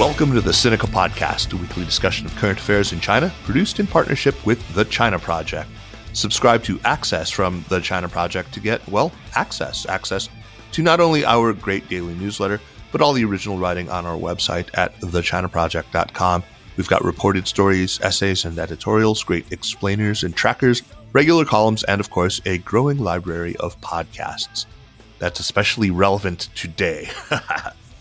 Welcome to the Sinica Podcast, a weekly discussion of current affairs in China, produced in partnership with The China Project. Subscribe to Access from The China Project to get, well, access. Access to not only our great daily newsletter, but all the original writing on our website at thechinaproject.com. We've got reported stories, essays, and editorials, great explainers and trackers, regular columns, and of course, a growing library of podcasts. That's especially relevant today.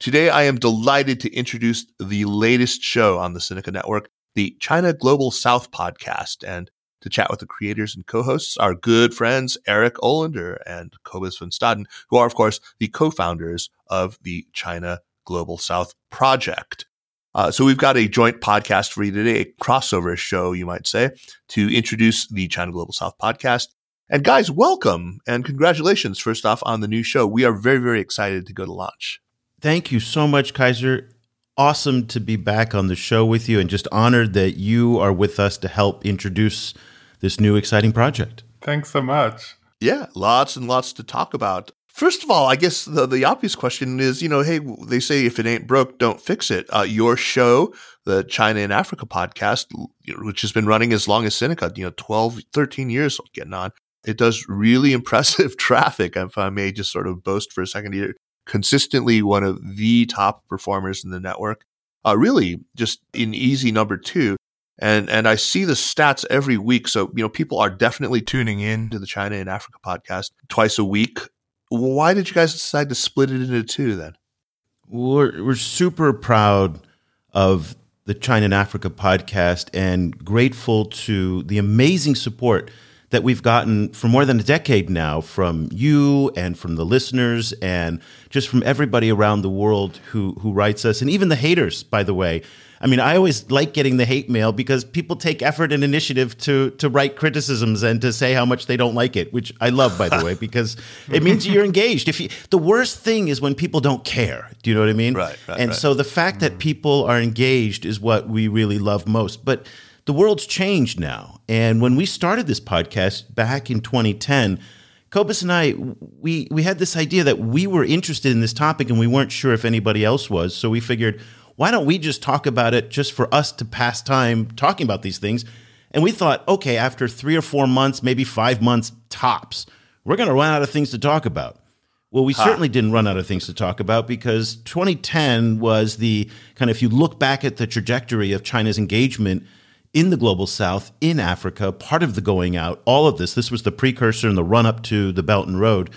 Today, I am delighted to introduce the latest show on the Sinica Network, the China Global South podcast, and to chat with the creators and co-hosts, our good friends Eric Olander and Cobus van Staden, who are, of course, the co-founders of the China Global South project. Uh, so we've got a joint podcast for you today, a crossover show, you might say, to introduce the China Global South podcast. And guys, welcome and congratulations, first off, on the new show. We are very, very excited to go to launch. Thank you so much, Kaiser. Awesome to be back on the show with you and just honored that you are with us to help introduce this new exciting project. Thanks so much. Yeah, lots and lots to talk about. First of all, I guess the, the obvious question is, you know, hey, they say if it ain't broke, don't fix it. Uh, your show, the China and Africa podcast, which has been running as long as Sinica, you know, 12, 13 years getting on, it does really impressive traffic. If I may just sort of boast for a second here, consistently one of the top performers in the network. Uh, really, just in easy number two. And and I see the stats every week. So you know, people are definitely tuning in to the China and Africa podcast twice a week. Why did you guys decide to split it into two then? We're we're super proud of the China and Africa podcast and grateful to the amazing support that we've gotten for more than a decade now from you and from the listeners and just from everybody around the world who who writes us and even the haters by the way I mean, I always like getting the hate mail because people take effort and initiative to to write criticisms and to say how much they don't like it, which I love, by the way, because it means you're engaged. If you, the worst thing is when people don't care. Do you know what I mean? Right. right and right. so the fact that mm-hmm. people are engaged is what we really love most. But the world's changed now. And when we started this podcast back in 2010, Cobus and I, we, we had this idea that we were interested in this topic and we weren't sure if anybody else was. So we figured, why don't we just talk about it just for us to pass time talking about these things? And we thought, okay, after three or four months, maybe five months tops, we're going to run out of things to talk about. Well, we huh. certainly didn't run out of things to talk about because 2010 was the kind of, if you look back at the trajectory of China's engagement in the global south, in Africa, part of the going out, all of this, this was the precursor and the run up to the Belt and Road.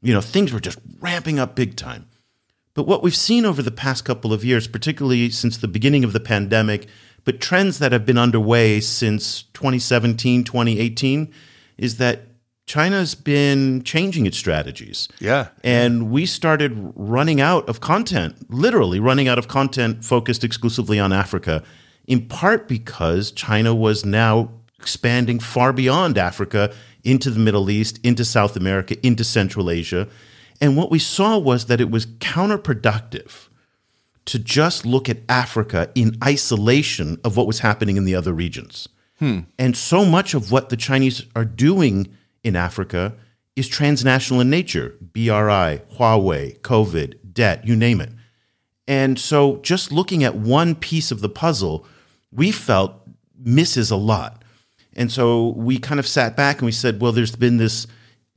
You know, things were just ramping up big time. But what we've seen over the past couple of years, particularly since the beginning of the pandemic, but trends that have been underway since 2017, 2018, is that China's been changing its strategies. Yeah. And we started running out of content, literally running out of content focused exclusively on Africa in part because China was now expanding far beyond Africa into the Middle East, into South America, into Central Asia. And what we saw was that it was counterproductive to just look at Africa in isolation of what was happening in the other regions. Hmm. And so much of what the Chinese are doing in Africa is transnational in nature BRI, Huawei, COVID, debt, you name it. And so just looking at one piece of the puzzle, we felt misses a lot. And so we kind of sat back and we said, well, there's been this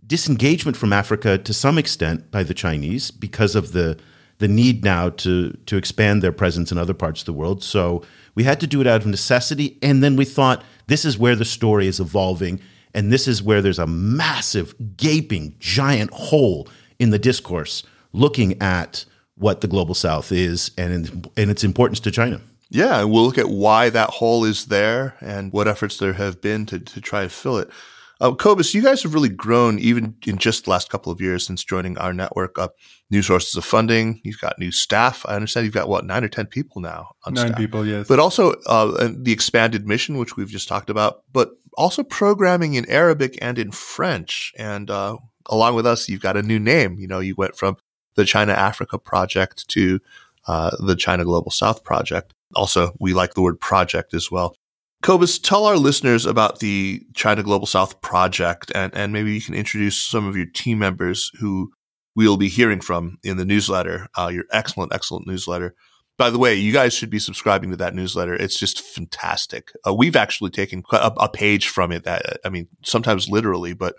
disengagement from Africa to some extent by the Chinese because of the the need now to to expand their presence in other parts of the world. So we had to do it out of necessity, and then we thought this is where the story is evolving, and this is where there's a massive, gaping, giant hole in the discourse looking at what the global South is and and its importance to China. Yeah, and we'll look at why that hole is there and what efforts there have been to, to try to fill it. Uh, Cobus, you guys have really grown even in just the last couple of years since joining our network. Uh, new sources of funding. You've got new staff. I understand you've got what nine or ten people now. On nine staff. people, yes. But also uh, the expanded mission, which we've just talked about. But also programming in Arabic and in French. And uh, along with us, you've got a new name. You know, you went from the China Africa Project to uh, the China Global South Project. Also, we like the word project as well. Cobus, tell our listeners about the China Global South project, and, and maybe you can introduce some of your team members who we'll be hearing from in the newsletter, uh, your excellent, excellent newsletter. By the way, you guys should be subscribing to that newsletter. It's just fantastic. Uh, we've actually taken a, a, page from it that, I mean, sometimes literally, but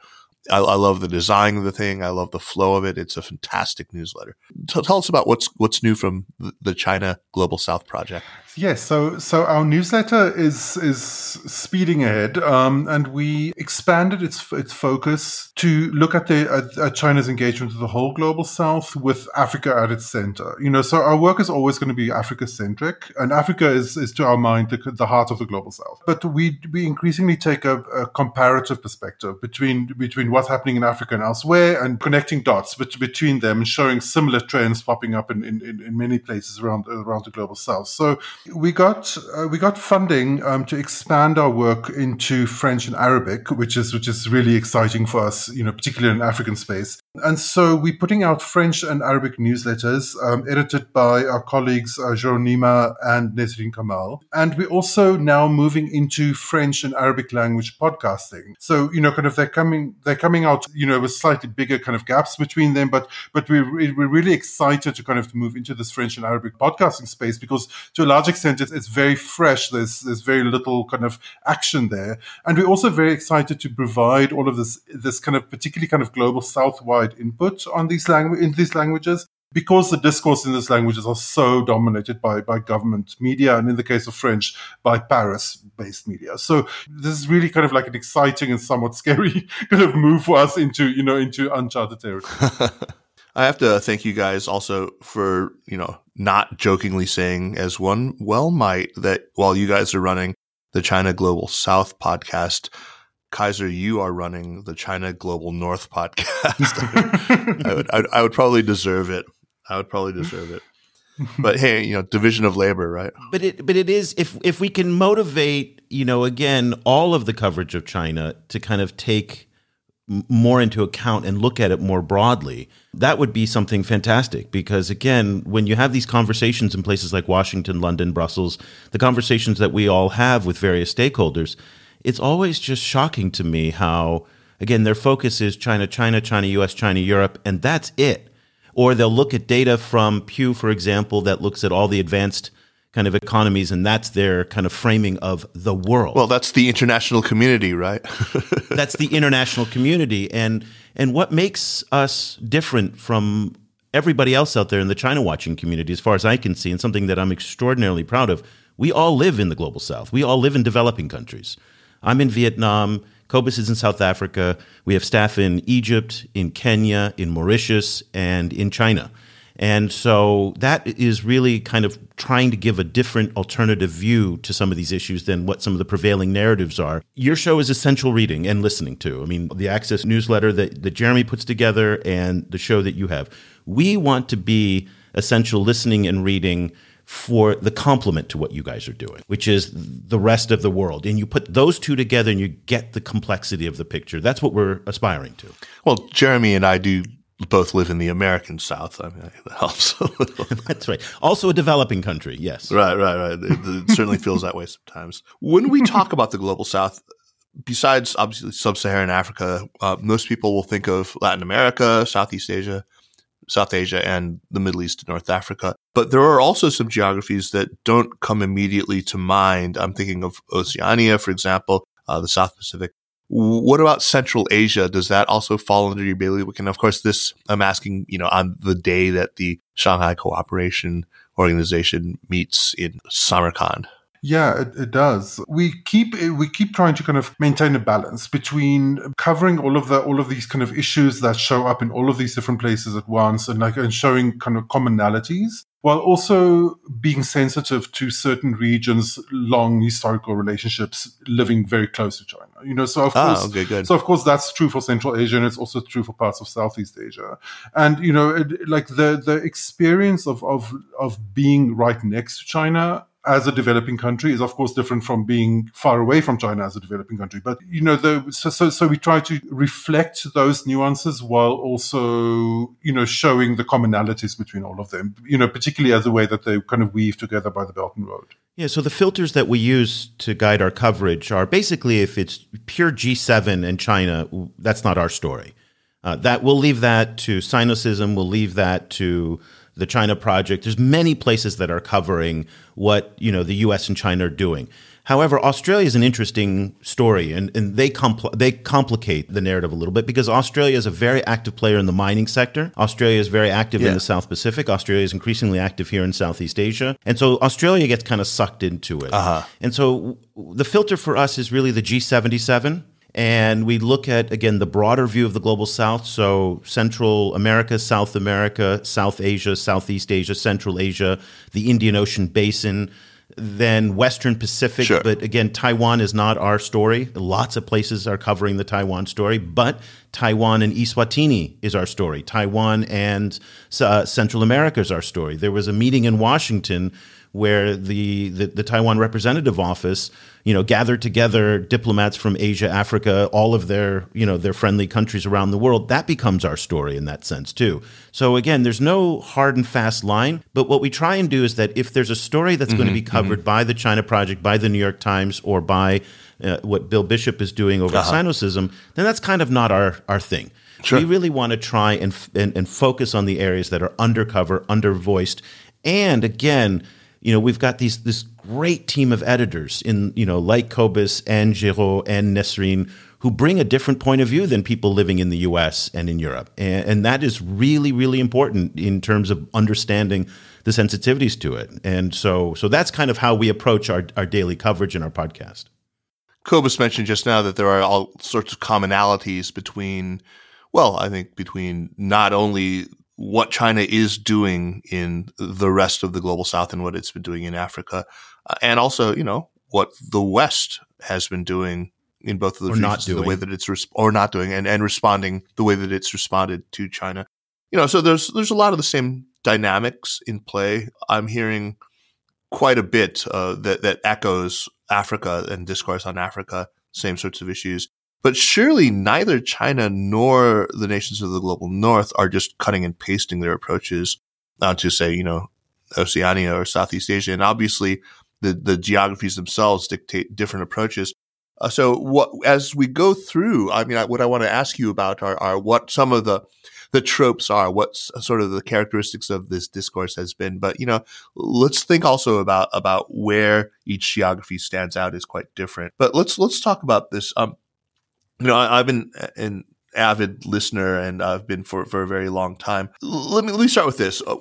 I, I, love the design of the thing. I love the flow of it. It's a fantastic newsletter. Tell, tell us about what's what's new from the China Global South project. Yes, so so our newsletter is is speeding ahead, um, and we expanded its its focus to look at the at, at China's engagement with the whole global South, with Africa at its center. You know, so our work is always going to be Africa centric, and Africa is is to our mind the, the heart of the global South. But we we increasingly take a, a comparative perspective between between what's happening in Africa and elsewhere, and connecting dots between them, and showing similar trends popping up in, in, in many places around around the global South. So we got uh, we got funding um, to expand our work into French and Arabic, which is which is really exciting for us, you know, particularly in African space. And so we're putting out French and Arabic newsletters um, edited by our colleagues uh, Neema and Nesrin Kamal. And we're also now moving into French and Arabic language podcasting. So, you know, kind of they're coming, they're coming out, you know, with slightly bigger kind of gaps between them. But, but we're, we're really excited to kind of move into this French and Arabic podcasting space because to a large extent, it's, it's very fresh. There's, there's very little kind of action there. And we're also very excited to provide all of this, this kind of particularly kind of global Southwide input on these language in these languages because the discourse in these languages are so dominated by, by government media, and in the case of French, by Paris based media. So this is really kind of like an exciting and somewhat scary kind of move for us into, you know, into uncharted territory. I have to thank you guys also for, you know, not jokingly saying, as one well might, that while you guys are running the China Global South podcast, Kaiser, you are running the China Global North podcast. I, would, I, I would probably deserve it. I would probably deserve it. But hey, you know, division of labor, right? But it, but it is if if we can motivate, you know, again, all of the coverage of China to kind of take more into account and look at it more broadly, that would be something fantastic. Because again, when you have these conversations in places like Washington, London, Brussels, the conversations that we all have with various stakeholders, it's always just shocking to me how, again, their focus is China, China, China, US, China, Europe, and that's it. Or they'll look at data from Pew, for example, that looks at all the advanced kind of economies, and that's their kind of framing of the world. Well, that's the international community, right? that's the international community, and and what makes us different from everybody else out there in the China watching community, as far as I can see, and something that I'm extraordinarily proud of. We all live in the global South. We all live in developing countries. I'm in Vietnam. Cobus is in South Africa. We have staff in Egypt, in Kenya, in Mauritius, and in China. And so that is really kind of trying to give a different alternative view to some of these issues than what some of the prevailing narratives are. Your show is essential reading and listening to. I mean, the Access newsletter that, that Jeremy puts together and the show that you have. We want to be essential listening and reading for the complement to what you guys are doing, which is the rest of the world. And you put those two together and you get the complexity of the picture. That's what we're aspiring to. Well, Jeremy and I do both live in the American South. I mean, that helps. a little. That's right. Also a developing country. Yes. Right, right, right. It, it certainly feels that way sometimes. When we talk about the global South, besides obviously sub-Saharan Africa, uh, most people will think of Latin America, Southeast Asia, South Asia, and the Middle East and North Africa. But there are also some geographies that don't come immediately to mind. I'm thinking of Oceania, for example, uh, the South Pacific. What about Central Asia? Does that also fall under your bailiwick? And of course, this I'm asking, you know, on the day that the Shanghai Cooperation Organization meets in Samarkand. Yeah, it, it, does. We keep we keep trying to kind of maintain a balance between covering all of the all of these kind of issues that show up in all of these different places at once, and like and showing kind of commonalities, while also being sensitive to certain regions' long historical relationships living very close to China. You know, so of ah, course, okay, good. so of course that's true for Central Asia, and it's also true for parts of Southeast Asia. And you know, it, like the the experience of of of being right next to China as a developing country is of course different from being far away from China as a developing country. But you know, the, so, so so we try to reflect those nuances while also you know showing the commonalities between all of them. You know, particularly as a way that they kind of weave together by the Belt and Road. Yeah, so the filters that we use to guide our coverage are basically if it's pure G7 and China, that's not our story. Uh, that we'll leave that to Sinocism. We'll leave that to the China Project. There's many places that are covering what you know the U.S. and China are doing. However, Australia is an interesting story, and, and they compl- they complicate the narrative a little bit because Australia is a very active player in the mining sector. Australia is very active yeah. in the South Pacific. Australia is increasingly active here in Southeast Asia, and so Australia gets kind of sucked into it. Uh-huh. And so the filter for us is really the G77 and we look at again the broader view of the global south. So central america south america south asia southeast asia central asia the indian ocean basin then western pacific. Sure. but again taiwan is not our story. Lots of places are covering the taiwan story but taiwan and eswatini is our story. Taiwan and uh, central america is our story. There was a meeting in washington where the, the, the Taiwan representative office, you know, gathered together diplomats from Asia, Africa, all of their, you know, their friendly countries around the world. That becomes our story in that sense too. So again, there's no hard and fast line, but what we try and do is that if there's a story that's mm-hmm, going to be covered mm-hmm. by the China Project, by the New York Times, or by uh, what Bill Bishop is doing over uh-huh. Sinocism, then that's kind of not our our thing. Sure. We really want to try and, and and focus on the areas that are undercover, undervoiced, and again you know, we've got these this great team of editors in, you know, like Cobus and Geraud and Nesrine, who bring a different point of view than people living in the US and in Europe. And, and that is really, really important in terms of understanding the sensitivities to it. And so so that's kind of how we approach our, our daily coverage in our podcast. Cobus mentioned just now that there are all sorts of commonalities between well, I think between not only what China is doing in the rest of the global south and what it's been doing in Africa. Uh, and also, you know, what the West has been doing in both of those or regions, the way that it's, res- or not doing and, and responding the way that it's responded to China. You know, so there's, there's a lot of the same dynamics in play. I'm hearing quite a bit uh, that, that echoes Africa and discourse on Africa, same sorts of issues. But surely neither China nor the nations of the global north are just cutting and pasting their approaches onto, say, you know, Oceania or Southeast Asia. And obviously the, the geographies themselves dictate different approaches. Uh, so what, as we go through, I mean, I, what I want to ask you about are, are what some of the, the tropes are, what sort of the characteristics of this discourse has been. But, you know, let's think also about, about where each geography stands out is quite different. But let's, let's talk about this. Um, you know, I, have been an avid listener and I've been for, for a very long time. Let me, let me start with this. Uh,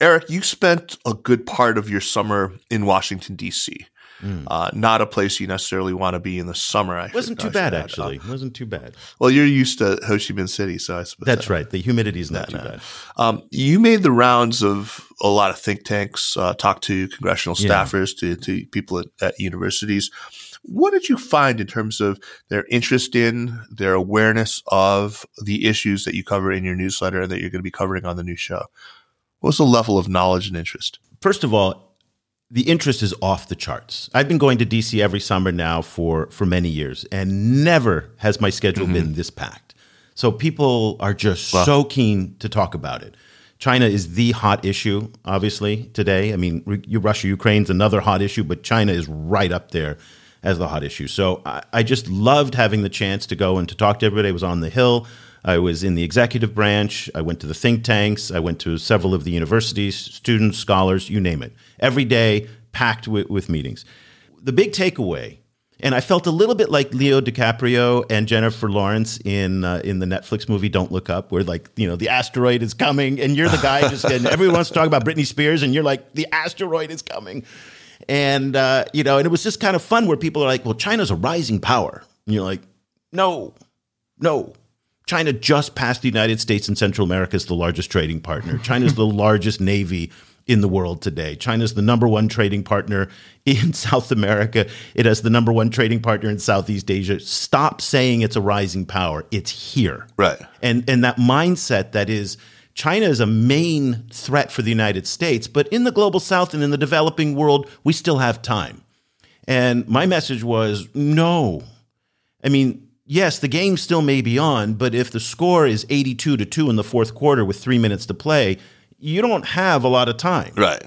Eric, you spent a good part of your summer in Washington, D.C. Mm. Uh, not a place you necessarily want to be in the summer. I wasn't too bad, actually. It wasn't too bad. Well, you're used to Ho Chi Minh City, so I suppose that's that, right. The humidity is not no, too no. bad. Um, you made the rounds of a lot of think tanks, uh, talked to congressional staffers, yeah. to, to people at, at universities. What did you find in terms of their interest in, their awareness of the issues that you cover in your newsletter and that you're going to be covering on the new show? What was the level of knowledge and interest? First of all, the interest is off the charts. I've been going to DC every summer now for for many years, and never has my schedule mm-hmm. been this packed. So people are just wow. so keen to talk about it. China is the hot issue, obviously, today. I mean, Russia, Ukraine's another hot issue, but China is right up there as the hot issue. So I, I just loved having the chance to go and to talk to everybody. I was on the Hill. I was in the executive branch. I went to the think tanks. I went to several of the universities, students, scholars, you name it. Every day, packed with, with meetings. The big takeaway, and I felt a little bit like Leo DiCaprio and Jennifer Lawrence in uh, in the Netflix movie Don't Look Up, where like you know the asteroid is coming, and you're the guy just and everyone wants to talk about Britney Spears, and you're like the asteroid is coming, and uh, you know, and it was just kind of fun where people are like, well, China's a rising power, and you're like, no, no, China just passed the United States and Central America as the largest trading partner. China's the largest navy in the world today. China's the number one trading partner in South America. It has the number one trading partner in Southeast Asia. Stop saying it's a rising power. It's here. Right. And and that mindset that is China is a main threat for the United States, but in the global south and in the developing world, we still have time. And my message was no. I mean, yes, the game still may be on, but if the score is 82 to 2 in the fourth quarter with 3 minutes to play, you don't have a lot of time. Right.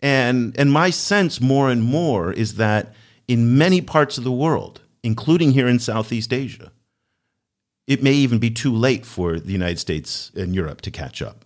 And and my sense more and more is that in many parts of the world, including here in Southeast Asia, it may even be too late for the United States and Europe to catch up.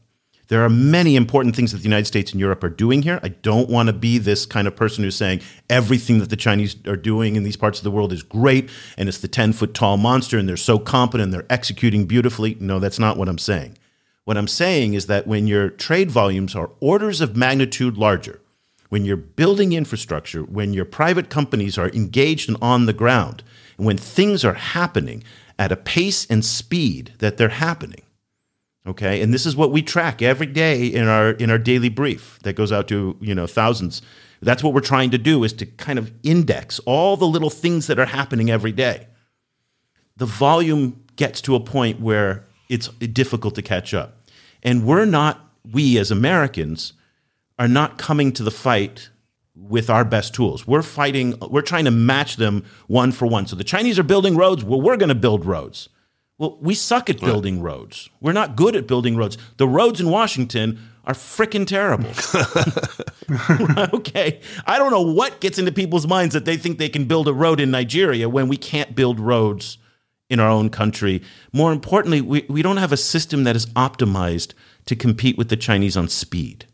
There are many important things that the United States and Europe are doing here. I don't want to be this kind of person who's saying everything that the Chinese are doing in these parts of the world is great and it's the 10 foot tall monster and they're so competent and they're executing beautifully. No, that's not what I'm saying. What I'm saying is that when your trade volumes are orders of magnitude larger, when you're building infrastructure, when your private companies are engaged and on the ground, and when things are happening at a pace and speed that they're happening, Okay, and this is what we track every day in our in our daily brief that goes out to you know thousands. That's what we're trying to do is to kind of index all the little things that are happening every day. The volume gets to a point where it's difficult to catch up, and we're not we as Americans are not coming to the fight with our best tools. We're fighting. We're trying to match them one for one. So the Chinese are building roads. Well, we're going to build roads. Well, we suck at building roads. We're not good at building roads. The roads in Washington are freaking terrible. okay. I don't know what gets into people's minds that they think they can build a road in Nigeria when we can't build roads in our own country. More importantly, we, we don't have a system that is optimized to compete with the Chinese on speed.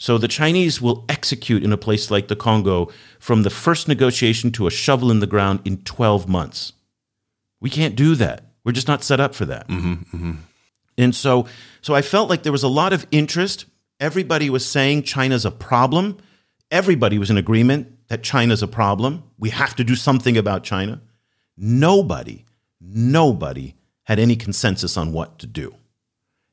So the Chinese will execute in a place like the Congo from the first negotiation to a shovel in the ground in 12 months. We can't do that. We're just not set up for that. Mm-hmm, mm-hmm. And so, so I felt like there was a lot of interest. Everybody was saying China's a problem. Everybody was in agreement that China's a problem. We have to do something about China. Nobody, nobody had any consensus on what to do.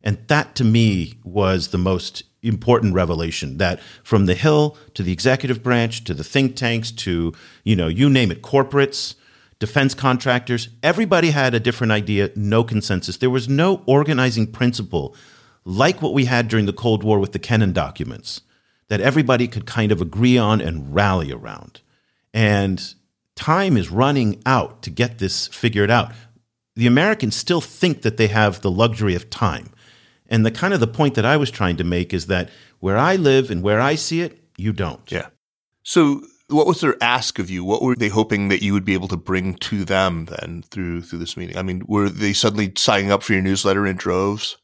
And that to me was the most important revelation that from the Hill to the executive branch to the think tanks to, you know, you name it, corporates, defense contractors, everybody had a different idea, no consensus. There was no organizing principle like what we had during the Cold War with the Kennan documents that everybody could kind of agree on and rally around. And time is running out to get this figured out. The Americans still think that they have the luxury of time. And the kind of the point that I was trying to make is that where I live and where I see it, you don't. Yeah. So what was their ask of you? What were they hoping that you would be able to bring to them then through through this meeting? I mean, were they suddenly signing up for your newsletter in droves?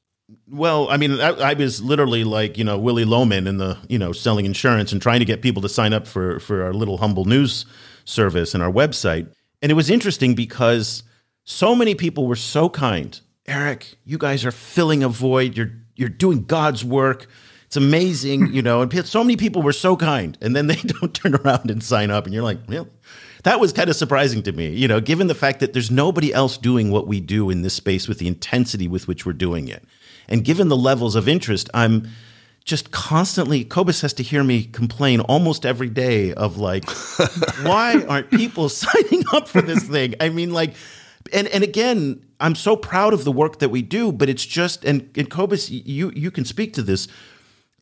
Well, I mean, I, I, was literally like you know Willy Loman in the you know selling insurance and trying to get people to sign up for for our little humble news service and our website. And it was interesting because so many people were so kind. Eric, you guys are filling a void. You're you're doing God's work. It's amazing, you know. And so many people were so kind, and then they don't turn around and sign up, and you're like, really? That was kind of surprising to me, you know, given the fact that there's nobody else doing what we do in this space with the intensity with which we're doing it, and given the levels of interest, I'm just constantly Cobus has to hear me complain almost every day of like, why aren't people signing up for this thing? I mean, like, and and again, I'm so proud of the work that we do, but it's just and and Cobus, you you can speak to this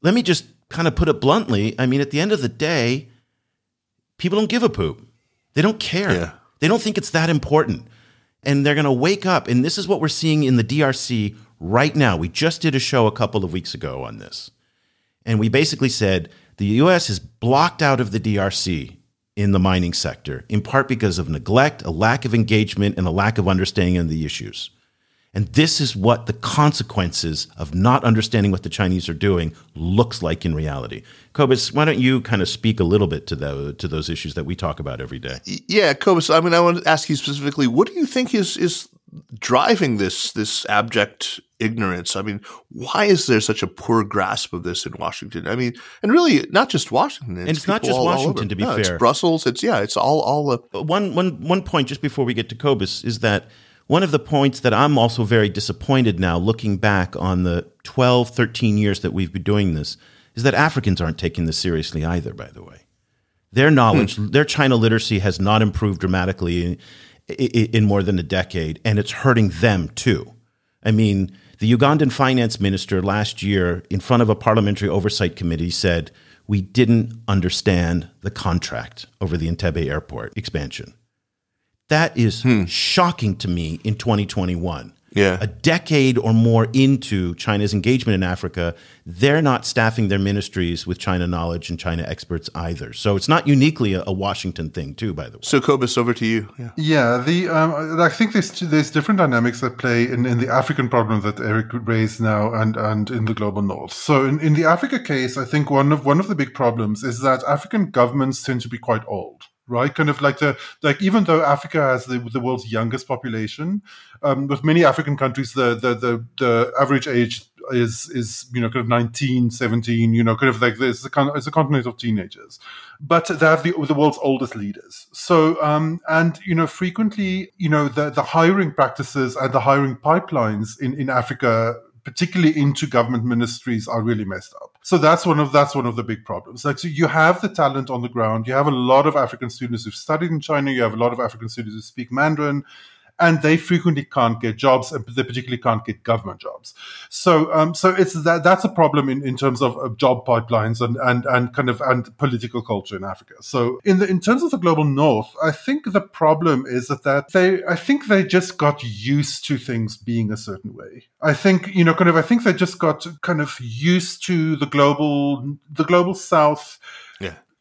let me just kind of put it bluntly. I mean, at the end of the day, people don't give a poop. They don't care. Yeah. They don't think it's that important. And they're going to wake up. And this is what we're seeing in the DRC right now. We just did a show a couple of weeks ago on this. And we basically said the US is blocked out of the DRC in the mining sector, in part because of neglect, a lack of engagement, and a lack of understanding of the issues. And this is what the consequences of not understanding what the Chinese are doing looks like in reality. Cobus, why don't you kind of speak a little bit to the, to those issues that we talk about every day? Yeah, Cobus. I mean, I want to ask you specifically. What do you think is is driving this this abject ignorance? I mean, why is there such a poor grasp of this in Washington? I mean, and really not just Washington. It's and it's not just all, Washington, all to be no, fair. It's Brussels. It's yeah. It's all all. Uh, one one one point just before we get to Cobus is that one of the points that I'm also very disappointed now, looking back on the 12, 13 years that we've been doing this, is that Africans aren't taking this seriously either, by the way. Their knowledge, hmm. their China literacy has not improved dramatically in, in, more than a decade, and it's hurting them too. I mean, the Ugandan finance minister last year, in front of a parliamentary oversight committee, said, We didn't understand the contract over the Entebbe airport expansion. That is hmm. shocking to me in 2021. Yeah. A decade or more into China's engagement in Africa, they're not staffing their ministries with China knowledge and China experts either. So it's not uniquely a, a Washington thing, too, by the way. So, Cobus, over to you. Yeah, yeah the um, I think there's there's different dynamics at play in, in the African problem that Eric raised now and, and in the global north. So, in, in the Africa case, I think one of one of the big problems is that African governments tend to be quite old right? Kind of like the like even though Africa has the, the world's youngest population, um, with many African countries, the, the the the average age is is you know kind of 19, 17, you know, kind of like this. It's a, it's a continent of teenagers, but they have the, the world's oldest leaders. So um, and you know frequently you know the the hiring practices and the hiring pipelines in in Africa particularly into government ministries are really messed up. So that's one of that's one of the big problems. Like so you have the talent on the ground. You have a lot of African students who've studied in China. You have a lot of African students who speak Mandarin and they frequently can't get jobs, and they particularly can't get government jobs. So, um, so it's that that's a problem in, in terms of, of, job pipelines and, and and kind of and political culture in Africa. So, in the in terms of the global north, I think the problem is that, that they I think they just got used to things being a certain way. I think you know, kind of, I think they just got kind of used to the global the global south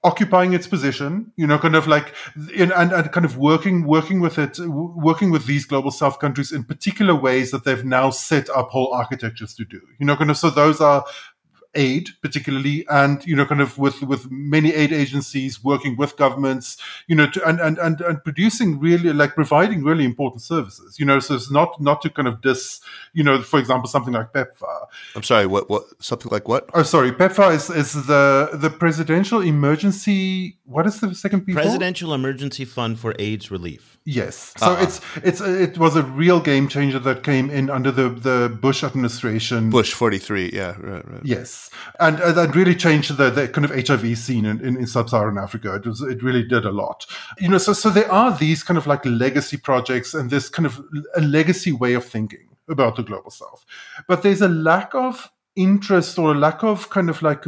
occupying its position, you know, kind of like, in, and, and kind of working, working with it, working with these global south countries in particular ways that they've now set up whole architectures to do, you know, kind of, so those are aid particularly and you know kind of with with many aid agencies working with governments you know to, and, and and and producing really like providing really important services you know so it's not not to kind of dis you know for example something like pepfar. I'm sorry what what something like what? Oh sorry pepfar is is the the presidential emergency what is the second piece presidential emergency fund for aids relief Yes. So uh-huh. it's it's it was a real game changer that came in under the the Bush administration. Bush forty three. Yeah. Right, right. Yes, and uh, that really changed the, the kind of HIV scene in, in, in sub-Saharan Africa. It was it really did a lot. You know. So so there are these kind of like legacy projects and this kind of a legacy way of thinking about the global south, but there's a lack of interest or a lack of kind of like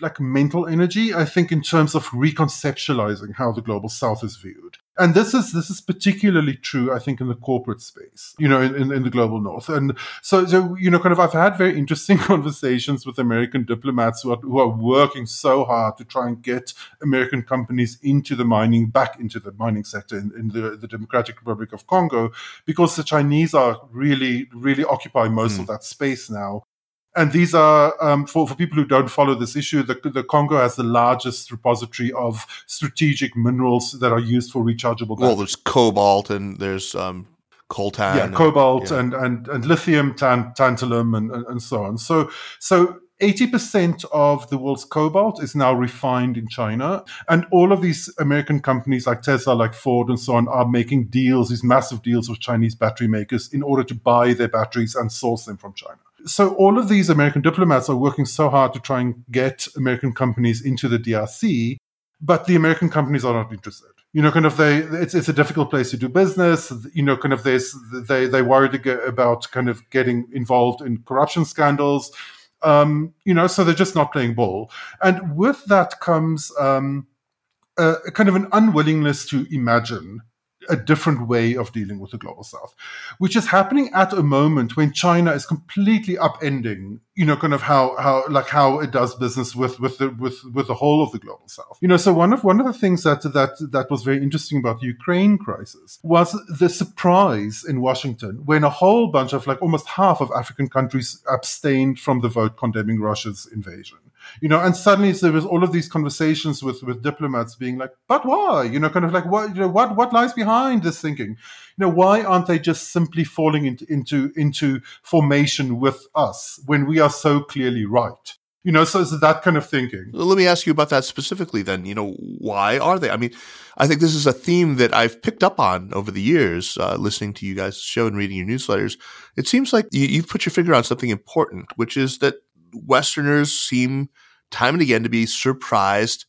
like mental energy, I think, in terms of reconceptualizing how the global south is viewed and this is this is particularly true, I think, in the corporate space, you know, in, in, the global north. And so, so, you know, kind of, I've had very interesting conversations with American diplomats who are, who are working so hard to try and get American companies into the mining, back into the mining sector in, in the, the Democratic Republic of Congo, because the Chinese are really, really occupying most mm. of that space now. And these are, um, for, for people who don't follow this issue, the, the Congo has the largest repository of strategic minerals that are used for rechargeable batteries. Well, there's cobalt and there's um, coltan. Yeah, and, cobalt yeah. And, and, and lithium, tan, tantalum, and, and, and so on. So, so 80% of the world's cobalt is now refined in China. And all of these American companies like Tesla, like Ford, and so on are making deals, these massive deals with Chinese battery makers in order to buy their batteries and source them from China. So all of these American diplomats are working so hard to try and get American companies into the DRC, but the American companies are not interested. You know, kind of they it's it's a difficult place to do business. You know, kind of there's they they worried about kind of getting involved in corruption scandals. Um, you know, so they're just not playing ball. And with that comes um, a, a kind of an unwillingness to imagine a different way of dealing with the global south, which is happening at a moment when China is completely upending, you know, kind of how, how, like how it does business with, with the, with, with the whole of the global south. You know, so one of, one of the things that, that, that was very interesting about the Ukraine crisis was the surprise in Washington when a whole bunch of like almost half of African countries abstained from the vote condemning Russia's invasion you know, and suddenly there was all of these conversations with with diplomats being like, but why? You know, kind of like what you know, what what lies behind this thinking? You know, why aren't they just simply falling into into into formation with us when we are so clearly right? You know, so it's that kind of thinking. Let me ask you about that specifically then. You know, why are they? I mean, I think this is a theme that I've picked up on over the years, uh, listening to you guys' show and reading your newsletters. It seems like you, you've put your finger on something important, which is that Westerners seem time and again to be surprised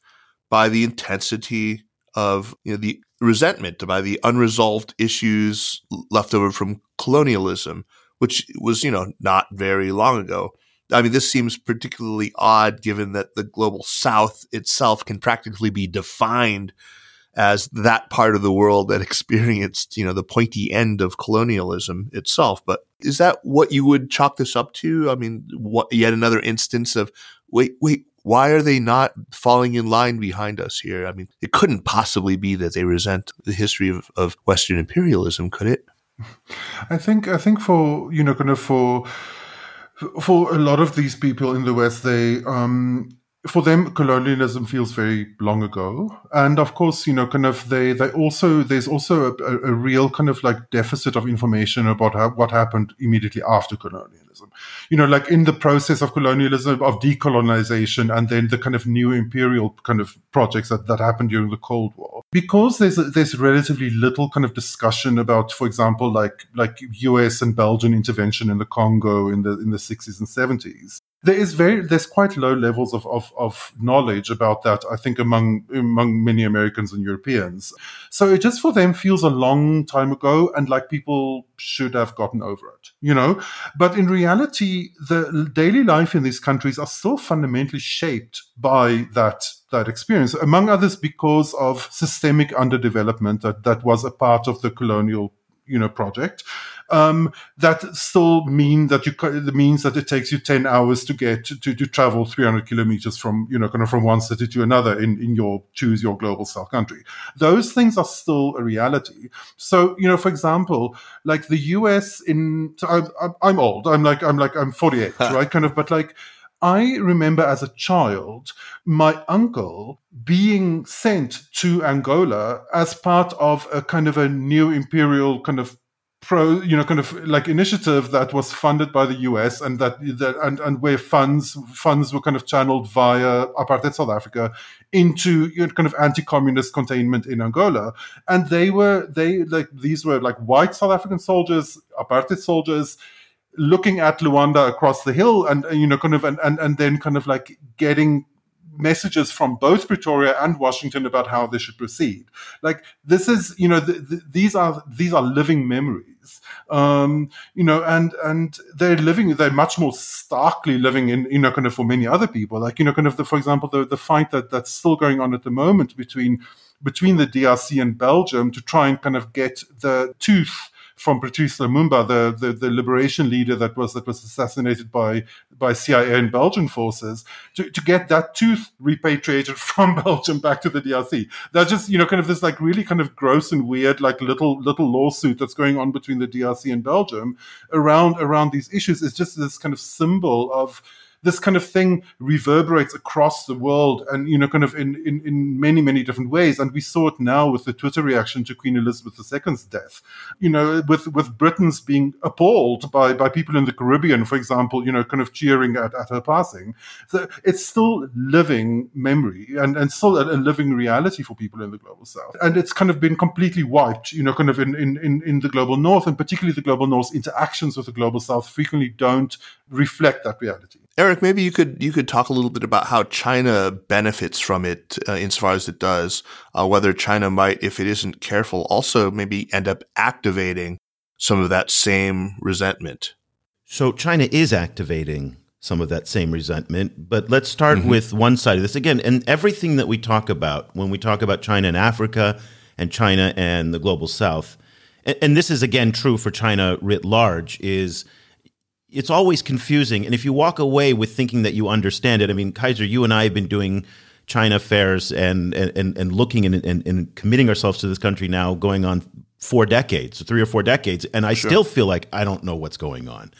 by the intensity of you know, the resentment, by the unresolved issues left over from colonialism, which was you know not very long ago. I mean, this seems particularly odd given that the global South itself can practically be defined as that part of the world that experienced, you know, the pointy end of colonialism itself. But is that what you would chalk this up to? I mean, what, yet another instance of wait, wait, why are they not falling in line behind us here? I mean, it couldn't possibly be that they resent the history of, of Western imperialism, could it? I think, I think for, you know, kind of for, for a lot of these people in the West, they, um, for them, colonialism feels very long ago, and of course, you know, kind of they they also there's also a, a real kind of like deficit of information about how, what happened immediately after colonialism. You know, like in the process of colonialism, of decolonization, and then the kind of new imperial kind of projects that that happened during the Cold War. Because there's a, there's relatively little kind of discussion about, for example, like like U.S. and Belgian intervention in the Congo in the in the 60s and 70s there is very there's quite low levels of, of, of knowledge about that i think among among many americans and europeans. So it just for them feels a long time ago and like people should have gotten over it you know? But in reality the daily life in these countries are still fundamentally shaped by that that experience among others because of systemic underdevelopment that that was a part of the colonial you know project um, that still mean that you means that it takes you 10 hours to get to, to, travel 300 kilometers from you know kind of from one city to another in, in your choose your global south country. Those things are still a reality. So you know for example like the us in so I'm, I'm old. I'm like i'm like i'm 48 right? Kind of but like I remember as a child my uncle being sent to Angola as part of a kind of a new imperial kind of pro, you know, kind of like initiative that was funded by the US and that, that and, and where funds funds were kind of channeled via apartheid South Africa into you know, kind of anti-communist containment in Angola. And they were they like these were like white South African soldiers, apartheid soldiers looking at Luanda across the hill and you know kind of and, and, and then kind of like getting messages from both Pretoria and Washington about how they should proceed. Like this is, you know, these are these are living memories, um, you know, and and they're living, they're much more starkly living in, you know, kind of for many other people. Like you know, kind of the, for example, the the fight that that's still going on at the moment between between the DRC and Belgium to try and kind of get the tooth from Patrice Lumumba, the, the, the, liberation leader that was that was assassinated by by CIA and Belgian forces, to, to get that tooth repatriated from Belgium back to the DRC. That's just you know kind of this like really kind of gross and weird like little little lawsuit that's going on between the DRC and Belgium around around these issues. is just this kind of symbol of this kind of thing reverberates across the world and, you know, kind of in, in, in many, many different ways. And we saw it now with the Twitter reaction to Queen Elizabeth II's death, you know, with, with Britons being appalled by, by people in the Caribbean, for example, you know, kind of cheering at, at her passing. So it's still living memory and, and still a, a living reality for people in the global south. And it's kind of been completely wiped, you know, kind of in, in, in, in the global north and particularly the global north's interactions with the global south frequently don't reflect that reality. Eric, maybe you could you could talk a little bit about how China benefits from it uh, insofar as it does. Uh, whether China might, if it isn't careful, also maybe end up activating some of that same resentment. So China is activating some of that same resentment. But let's start mm-hmm. with one side of this again. And everything that we talk about when we talk about China and Africa and China and the global south. And, and this is again true for China writ large is it's always confusing. And if you walk away with thinking that you understand it, I mean, Kaiser, you and I have been doing China affairs and and, and looking and, and, and committing ourselves to this country now going on four decades, three or four decades, and I sure. still feel like I don't know what's going on.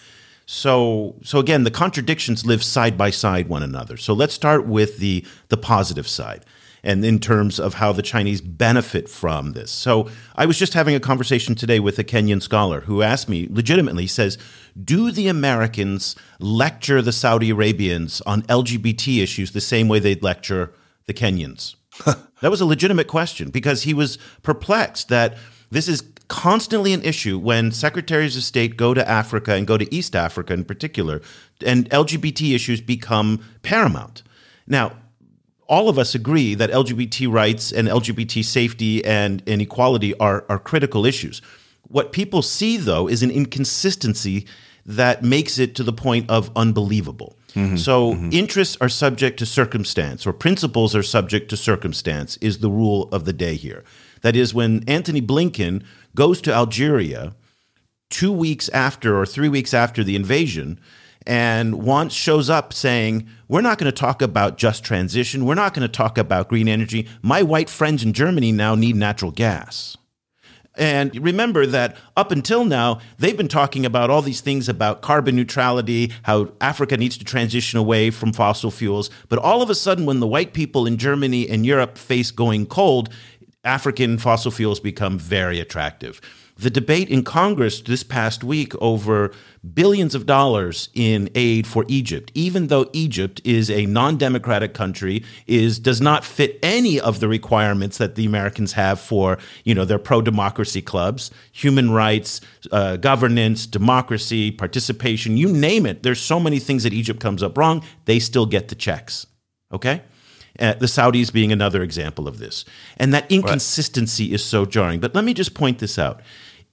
So so again, the contradictions live side by side one another. So let's start with the the positive side and in terms of how the Chinese benefit from this. So I was just having a conversation today with a Kenyan scholar who asked me legitimately says, "Do the Americans lecture the Saudi Arabians on LGBT issues the same way they'd lecture the Kenyans?" that was a legitimate question because he was perplexed that this is constantly an issue when secretaries of state go to Africa and go to East Africa in particular, and LGBT issues become paramount. Now, all of us agree that LGBT rights and LGBT safety and, inequality are, are critical issues. What people see, though, is an inconsistency that makes it to the point of unbelievable. Mm-hmm, so, mm-hmm. interests are subject to circumstance, or principles are subject to circumstance, is the rule of the day here. That is, when Antony Blinken goes to Algeria two weeks after or three weeks after the invasion, and once shows up saying, We're not going to talk about just transition. We're not going to talk about green energy. My white friends in Germany now need natural gas. And remember that up until now, they've been talking about all these things about carbon neutrality, how Africa needs to transition away from fossil fuels. But all of a sudden, when the white people in Germany and Europe face going cold, African fossil fuels become very attractive the debate in Congress this past week over billions of dollars in aid for Egypt, even though Egypt is a non-democratic country, is does not fit any of the requirements that the Americans have for you know their pro-democracy clubs, human rights, uh, governance, democracy, participation, you name it. There's so many things that Egypt comes up wrong. They still get the checks. Okay. Uh, the Saudis being another example of this. And that inconsistency right. is so jarring. But let me just point this out.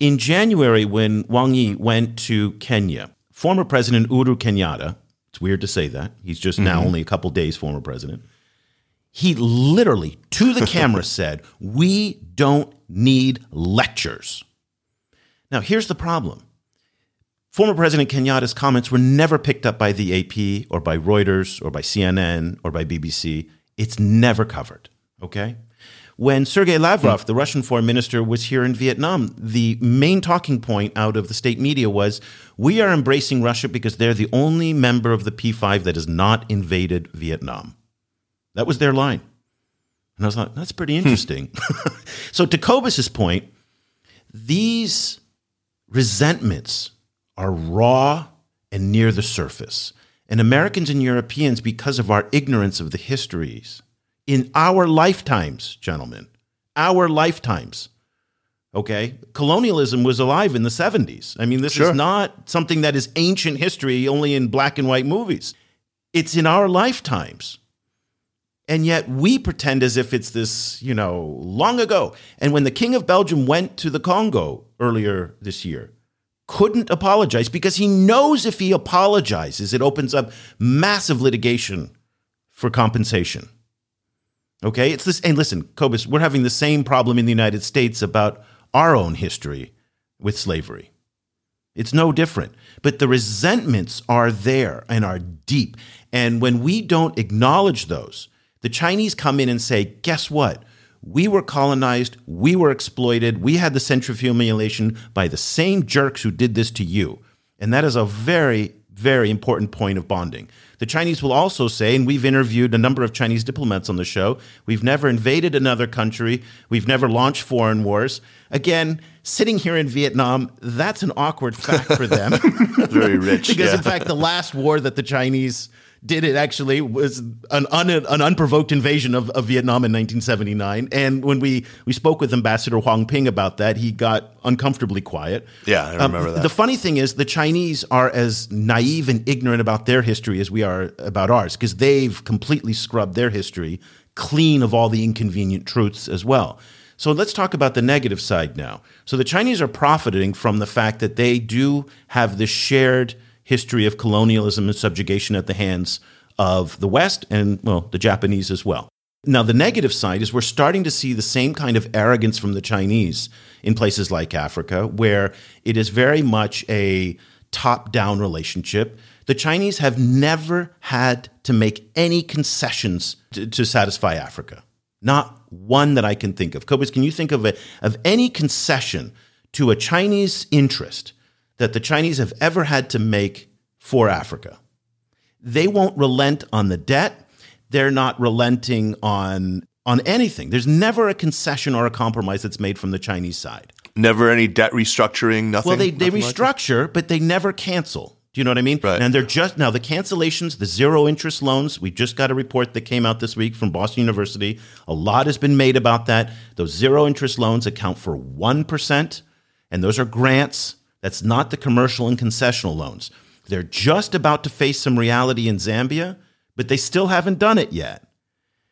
In January, when Wang Yi went to Kenya, former President Uhuru Kenyatta, it's weird to say that, he's just mm-hmm. now only a couple days former president, he literally to the camera said, We don't need lectures. Now, here's the problem. Former President Kenyatta's comments were never picked up by the AP or by Reuters or by CNN or by BBC. It's never covered, okay? When Sergei Lavrov, the Russian foreign minister, was here in Vietnam, the main talking point out of the state media was we are embracing Russia because they're the only member of the P5 that has not invaded Vietnam. That was their line. And I was like, that's pretty hmm. interesting. so, to Cobus's point, these resentments are raw and near the surface. And Americans and Europeans, because of our ignorance of the histories, in our lifetimes, gentlemen, our lifetimes. Okay. Colonialism was alive in the 70s. I mean, this sure. is not something that is ancient history only in black and white movies. It's in our lifetimes. And yet we pretend as if it's this, you know, long ago. And when the King of Belgium went to the Congo earlier this year, couldn't apologize because he knows if he apologizes, it opens up massive litigation for compensation. Okay, it's this. And listen, Cobus, we're having the same problem in the United States about our own history with slavery. It's no different. But the resentments are there and are deep. And when we don't acknowledge those, the Chinese come in and say, guess what? We were colonized, we were exploited, we had the centrifugal by the same jerks who did this to you. And that is a very, very important point of bonding. The Chinese will also say, and we've interviewed a number of Chinese diplomats on the show, we've never invaded another country, we've never launched foreign wars. Again, sitting here in Vietnam, that's an awkward fact for them. Very rich. because, yeah. in fact, the last war that the Chinese did it actually was an, un, an unprovoked invasion of, of Vietnam in 1979. And when we, we spoke with Ambassador Huang Ping about that, he got uncomfortably quiet. Yeah, I remember um, that. The funny thing is, the Chinese are as naive and ignorant about their history as we are about ours, because they've completely scrubbed their history clean of all the inconvenient truths as well. So let's talk about the negative side now. So the Chinese are profiting from the fact that they do have this shared – history of colonialism and subjugation at the hands of the West and, well, the Japanese as well. Now, the negative side is we're starting to see the same kind of arrogance from the Chinese in places like Africa, where it is very much a top down relationship. The Chinese have never had to make any concessions to, to, satisfy Africa. Not one that I can think of. Cobus, can you think of, a, of any concession to a Chinese interest that the Chinese have ever had to make for Africa? They won't relent on the debt they're not relenting on on anything. There's never a concession or a compromise that's made from the Chinese side. Never any debt restructuring, nothing. Well, they, they restructure, like but they never cancel. Do you know what I mean? Right. And they're just now the cancellations, the zero interest loans. We just got a report that came out this week from Boston University. A lot has been made about that. Those zero interest loans account for 1%, and those are grants. That's not the commercial and concessional loans. They're just about to face some reality in Zambia but they still haven't done it yet.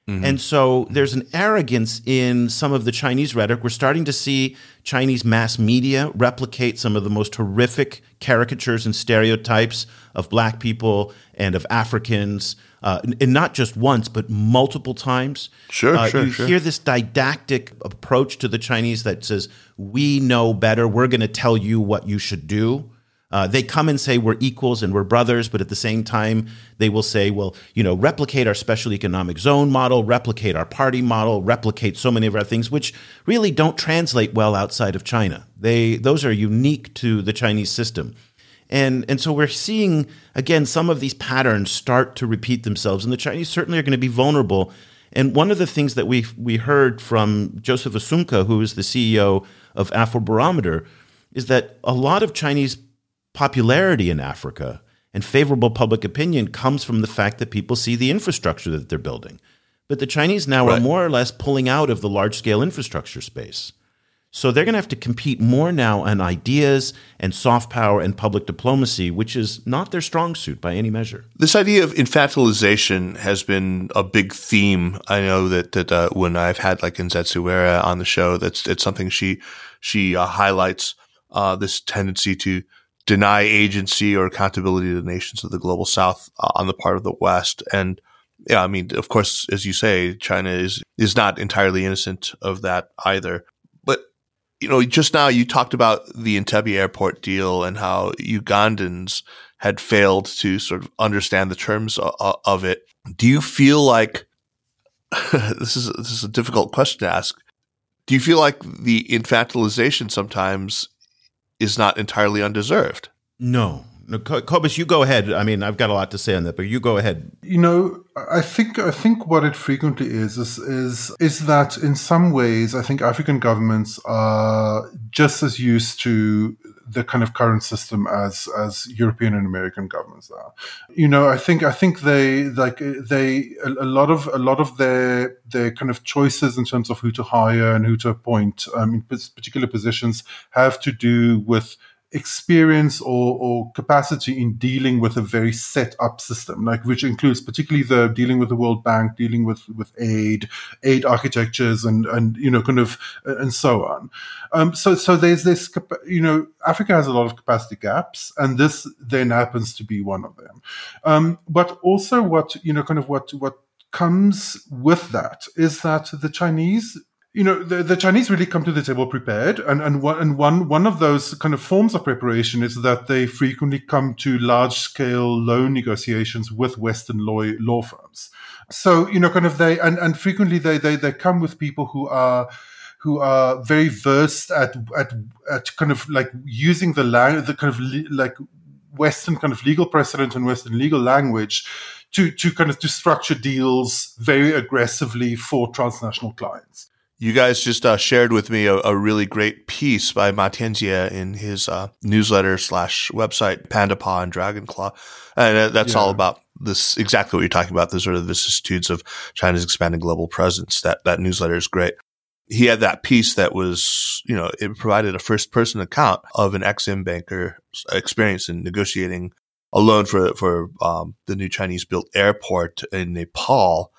Mm-hmm. And so there's an arrogance in some of the Chinese rhetoric. We're starting to see Chinese mass media replicate some of the most horrific caricatures and stereotypes of black people and of Africans, uh, and not just once, but multiple times. Sure, uh, sure. You sure. hear this didactic approach to the Chinese that says, We know better. We're going to tell you what you should do. Uh, they come and say we're equals and we're brothers, but at the same time, they will say, well, you know, replicate our special economic zone model, replicate our party model, replicate so many of our things, which really don't translate well outside of China. They those are unique to the Chinese system. And, and so we're seeing, again, some of these patterns start to repeat themselves, and the Chinese certainly are going to be vulnerable. And one of the things that we, we heard from Joseph Asunka, who is the CEO of Afrobarometer, is that a lot of Chinese popularity in Africa and favorable public opinion comes from the fact that people see the infrastructure that they're building. But the Chinese now right. are more or less pulling out of the large scale infrastructure space. So they're going to have to compete more now on ideas and soft power and public diplomacy, which is not their strong suit by any measure. This idea of infantilization has been a big theme. I know that that uh, when I've had like Anzetse Were on the show, that's it's something she she uh, highlights uh, this tendency to deny agency or accountability to the nations of the global south uh, on the part of the west. And yeah i mean of course as you say china is is not entirely innocent of that either. But you know just now you talked about the Entebbe airport deal and how ugandans had failed to sort of understand the terms of, of it. Do you feel like this is this is a difficult question to ask. Do you feel like the infantilization sometimes is not entirely undeserved. No. No, Cobus, you go ahead. I mean, I've got a lot to say on that, but you go ahead. You know, I think I think what it frequently is is is is that in some ways, I think African governments are just as used to the kind of current system as as European and American governments are. You know, I think I think they like they a, a lot of a lot of their their kind of choices in terms of who to hire and who to appoint um, in particular positions have to do with experience or, or capacity in dealing with a very set up system, like which includes particularly the dealing with the World Bank, dealing with, with aid, aid architectures and, and, you know, kind of, and so on. Um, so, so there's this, you know, Africa has a lot of capacity gaps and this then happens to be one of them. Um, but also what, you know, kind of what, what, comes with that is that the Chinese you know the, the Chinese really come to the table prepared, and and one and one one of those kind of forms of preparation is that they frequently come to large scale loan negotiations with Western law law firms. So you know, kind of they and and frequently they they they come with people who are who are very versed at at at kind of like using the lang- the kind of le- like Western kind of legal precedent and Western legal language to to kind of to structure deals very aggressively for transnational clients. You guys just uh, shared with me a, a, really great piece by Ma Tianjie in his uh, newsletter slash website, Panda Paw and Dragon Claw. And uh, that's yeah. all about this, exactly what you're talking about, the sort of vicissitudes of China's expanding global presence. That, that newsletter is great. He had that piece that was, you know, it provided a first person account of an ex-im banker experience in negotiating a loan for, for um, the new Chinese built airport in Nepal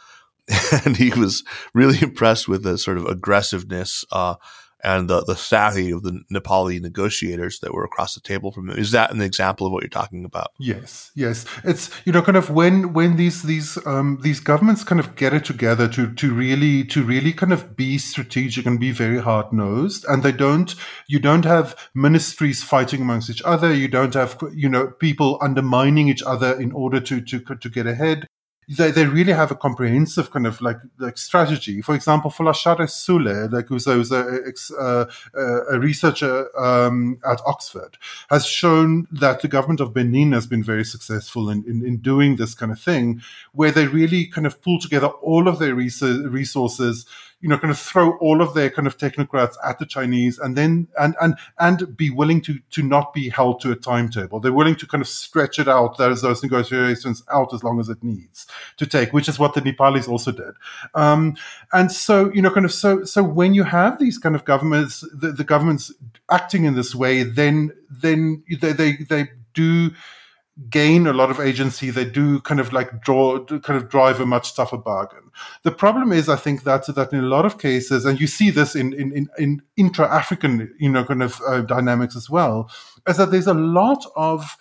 and he was really impressed with the sort of aggressiveness uh, and the, the savvy of the Nepali negotiators that were across the table from him. Is that an example of what you're talking about? Yes, yes. It's you know kind of when when these these um, these governments kind of get it together to to really to really kind of be strategic and be very hard nosed, and they don't you don't have ministries fighting amongst each other. You don't have you know people undermining each other in order to to to get ahead they, they really have a comprehensive kind of like like strategy. For example, for Folashade Soulé, like who's, who's a, a, a researcher um, at Oxford, has shown that the government of Benin has been very successful in, in, in doing this kind of thing, where they really kind of pull together all of their resources you know, kind of throw all of their kind of technocrats at the Chinese and then and and and be willing to to not be held to a timetable. They're willing to kind of stretch it out, those those negotiations out as long as it needs to take, which is what the Nepalis also did. Um, and so, you know, kind of so so when you have these kind of governments, the, the governments acting in this way, then then they they, they do gain a lot of agency. They do kind of like draw, kind of drive a much tougher bargain. The problem is, I think that that in a lot of cases, and you see this in in in, in intra-African, you know, kind of uh, dynamics as well, is that there's a lot of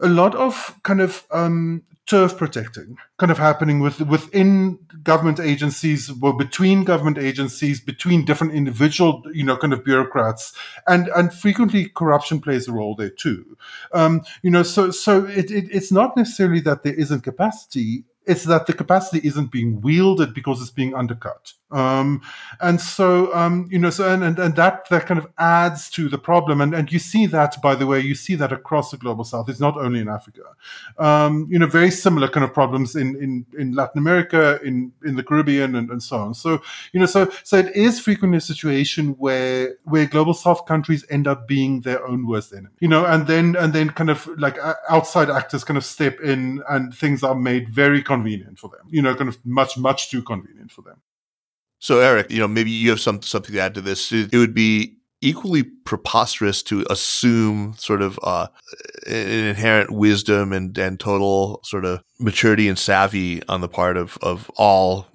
a lot of kind of um, turf protecting kind of happening with within government agencies well between government agencies between different individual you know kind of bureaucrats and and frequently corruption plays a role there too um, you know so so it, it, it's not necessarily that there isn't capacity it's that the capacity isn't being wielded because it's being undercut. Um, and so, um, you know, so, and, and, and that, that kind of adds to the problem. And, and you see that, by the way, you see that across the global south. It's not only in Africa. Um, you know, very similar kind of problems in, in, in Latin America, in, in the Caribbean and, and so on. So, you know, so, so it is frequently a situation where, where global south countries end up being their own worst enemy, you know, and then, and then kind of like outside actors kind of step in and things are made very convenient for them, you know, kind of much, much too convenient for them. So, Eric, you know, maybe you have some something to add to this. It would be equally preposterous to assume sort of uh, an inherent wisdom and, and total sort of maturity and savvy on the part of, of all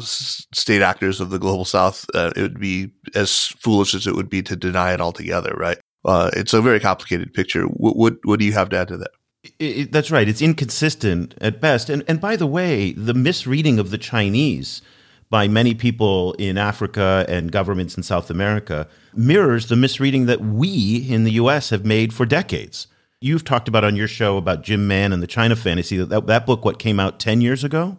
state actors of the global south. Uh, it would be as foolish as it would be to deny it altogether, right? Uh, it's a very complicated picture. What, what, what do you have to add to that? It, that's right. It's inconsistent at best. And and by the way, the misreading of the Chinese by many people in Africa and governments in South America mirrors the misreading that we in the US have made for decades. You've talked about on your show about Jim Mann and the China Fantasy that that book what came out 10 years ago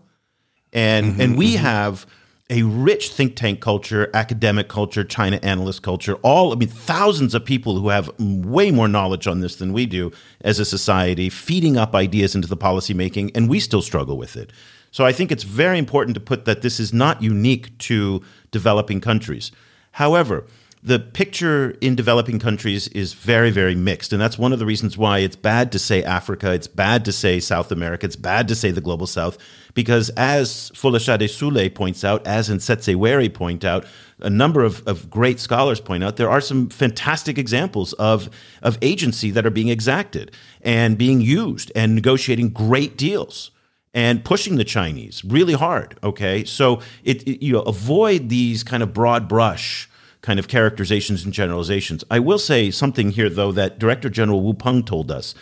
and mm-hmm, and we mm-hmm. have a rich think tank culture, academic culture, China analyst culture, all, I mean, thousands of people who have way more knowledge on this than we do as a society, feeding up ideas into the policymaking, and we still struggle with it. So I think it's very important to put that this is not unique to developing countries. However, the picture in developing countries is very, very mixed. And that's one of the reasons why it's bad to say Africa, it's bad to say South America, it's bad to say the global South, because as Folashade Soulé points out, as Anzetse Were point out, a number of, of great scholars point out, there are some fantastic examples of, of agency that are being exacted and being used and negotiating great deals and pushing the Chinese really hard. Okay, so it, it, you know avoid these kind of broad brush kind of characterizations and generalizations. I will say something here though that Director General Wu Peng told us.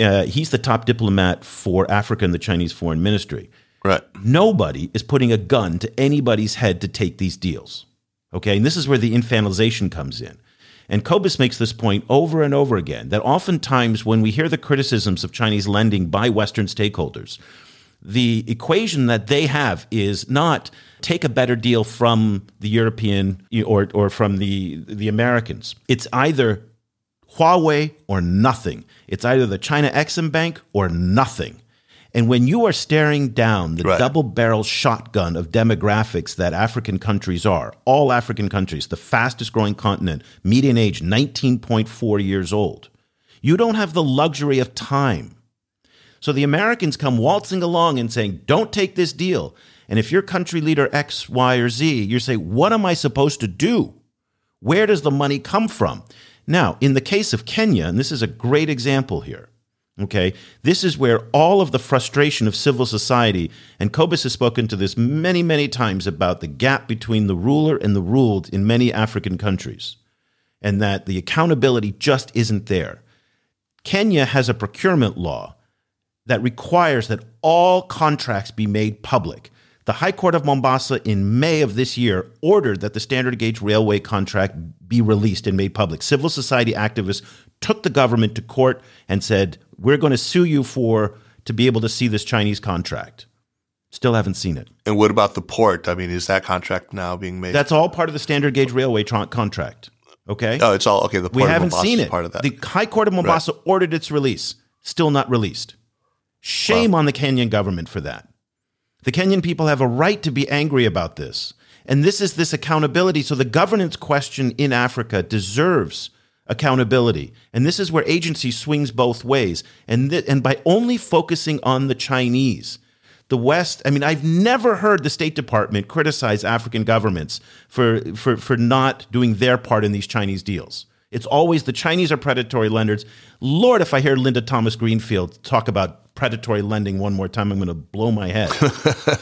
Uh, he's the top diplomat for Africa in the Chinese Foreign Ministry. Right. Nobody is putting a gun to anybody's head to take these deals. Okay, and this is where the infantilization comes in. And Cobus makes this point over and over again that oftentimes when we hear the criticisms of Chinese lending by Western stakeholders, the equation that they have is not take a better deal from the European or, or from the, the Americans. It's either Huawei or nothing. It's either the China Exim Bank or nothing. And when you are staring down the right. double barrel shotgun of demographics that African countries are, all African countries, the fastest growing continent, median age 19.4 years old, you don't have the luxury of time so the Americans come waltzing along and saying, don't take this deal. And if you're country leader X, Y, or Z, you say, what am I supposed to do? Where does the money come from? Now, in the case of Kenya, and this is a great example here, Okay. This is where all of the frustration of civil society, and Cobus has spoken to this many, many times about the gap between the ruler and the ruled in many African countries, and that the accountability just isn't there. Kenya has a procurement law that requires that all contracts be made public. The High Court of Mombasa in May of this year ordered that the standard gauge railway contract be released and made public. Civil society activists took the government to court and said, We're going to sue you for to be able to see this Chinese contract. Still haven't seen it. And what about the port? I mean, is that contract now being made? That's all part of the standard gauge railway tr- contract. Okay. Oh, it's all okay. The port we of haven't Mombasa seen is it. part of that. The High Court of Mombasa ordered its release. Still not released. Shame on the Kenyan government for that. The Kenyan people have a right to be angry about this. And this is this accountability. So the governance question in Africa deserves accountability. And this is where agency swings both ways. And, th- and by only focusing on the Chinese, the West, I mean, I've never heard the State Department criticize African governments for, for, for not doing their part in these Chinese deals. It's always the Chinese are predatory lenders. Lord, if I hear Linda Thomas Greenfield talk about predatory lending one more time, I'm going to blow my head.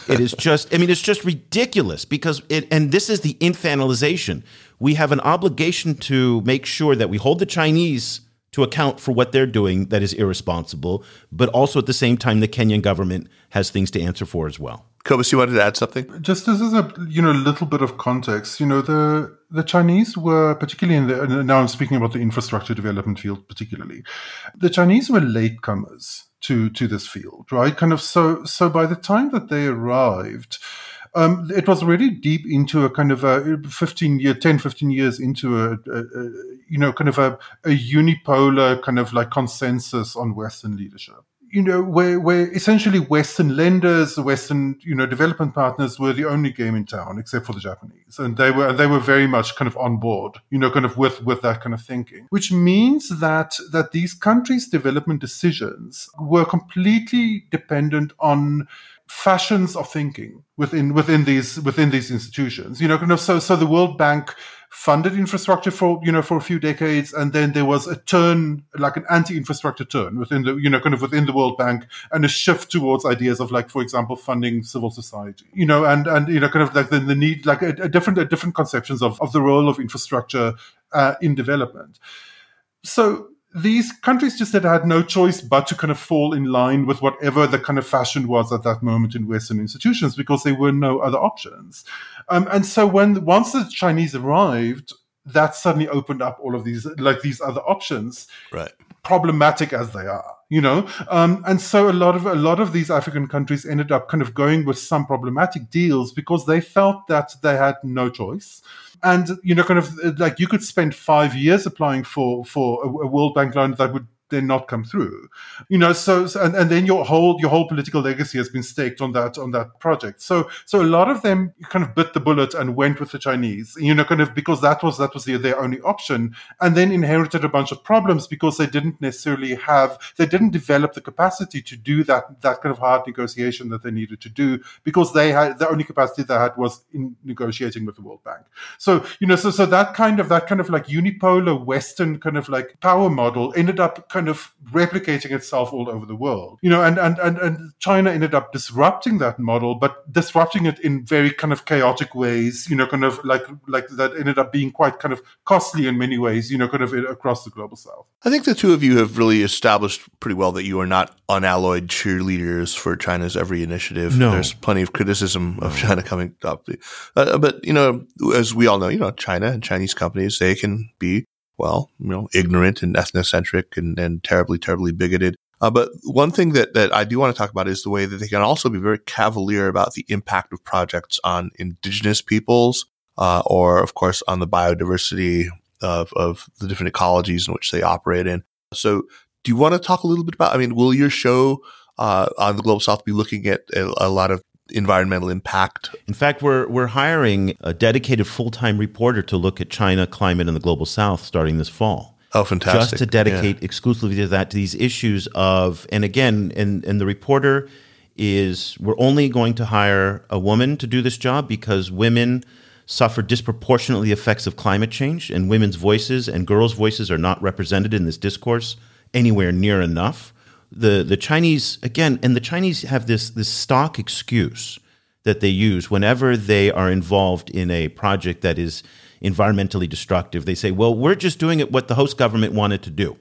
it is just, I mean, it's just ridiculous because it, and this is the infantilization. We have an obligation to make sure that we hold the Chinese to account for what they're doing that is irresponsible, but also at the same time, the Kenyan government has things to answer for as well. Cobus, you wanted to add something? Just as a you know a little bit of context, you know the the Chinese were particularly in the now I'm speaking about the infrastructure development field particularly, the Chinese were latecomers to to this field, right? Kind of so so by the time that they arrived. Um, it was already deep into a kind of a 15 year 10 15 years into a, a, a you know kind of a, a unipolar kind of like consensus on western leadership you know, where, where essentially Western lenders, Western, you know, development partners were the only game in town, except for the Japanese. And they were, they were very much kind of on board, you know, kind of with, with that kind of thinking, which means that, that these countries' development decisions were completely dependent on fashions of thinking within, within these, within these institutions, you know, kind of, so, so the World Bank, funded infrastructure for you know for a few decades, and then there was a turn, like an anti-infrastructure turn within the you know kind of within the World Bank, and a shift towards ideas of like, for example, funding civil society, you know, and and you know kind of like the, the need, like a, a different a different conceptions of of the role of infrastructure uh, in development. So these countries just had, had no choice but to kind of fall in line with whatever the kind of fashion was at that moment in Western institutions because there were no other options. Um, and so when once the Chinese arrived, that suddenly opened up all of these like these other options, right? Problematic as they are, you know. Um, and so a lot of a lot of these African countries ended up kind of going with some problematic deals because they felt that they had no choice and you know, kind of uh, like you could spend five years applying for for a, a World Bank loan that would then not come through. You know so, so, and, and then your whole your whole political legacy has been staked on that on that project. So so a lot of them kind of bit the bullet and went with the chinese you know kind of because that was that was their, their only option and then inherited a bunch of problems because they didn't necessarily have they didn't develop the capacity to do that that kind of hard negotiation that they needed to do because they had the only capacity they had was in negotiating with the world bank. So you know so so that kind of that kind of like unipolar western kind of like power model ended up kind kind of replicating itself all over the world. You know, and, and, and, and China ended up disrupting that model, but disrupting it in very kind of chaotic ways, you know, kind of like like that ended up being quite kind of costly in many ways, you know, kind of across the global south. I think the two of you have really established pretty well that you are not unalloyed cheerleaders for China's every initiative. No. There's plenty of criticism of China coming up. Uh, but, you know, as we all know, you know, China and Chinese companies, they can be well, you know, ignorant and ethnocentric and, and terribly, terribly bigoted. Uh, but one thing that, that I do want to talk about is the way that they can also be very cavalier about the impact of projects on indigenous peoples, uh, or of course on the biodiversity of, of the different ecologies in which they operate in. So do you want to talk a little bit about, I mean, will your show, uh, on the Global South be looking at a, a lot of environmental impact. In fact, we're we're hiring a dedicated full time reporter to look at China, climate, and the global South starting this fall. Oh, fantastic! Just to dedicate yeah. exclusively to that, to these issues of, and again, and and the reporter is we're only going to hire a woman to do this job because women suffer disproportionately effects of climate change, and women's voices and girls' voices are not represented in this discourse anywhere near enough. The the Chinese again, and the Chinese have this this stock excuse that they use whenever they are involved in a project that is environmentally destructive. They say, "Well, we're just doing it what the host government wanted to do."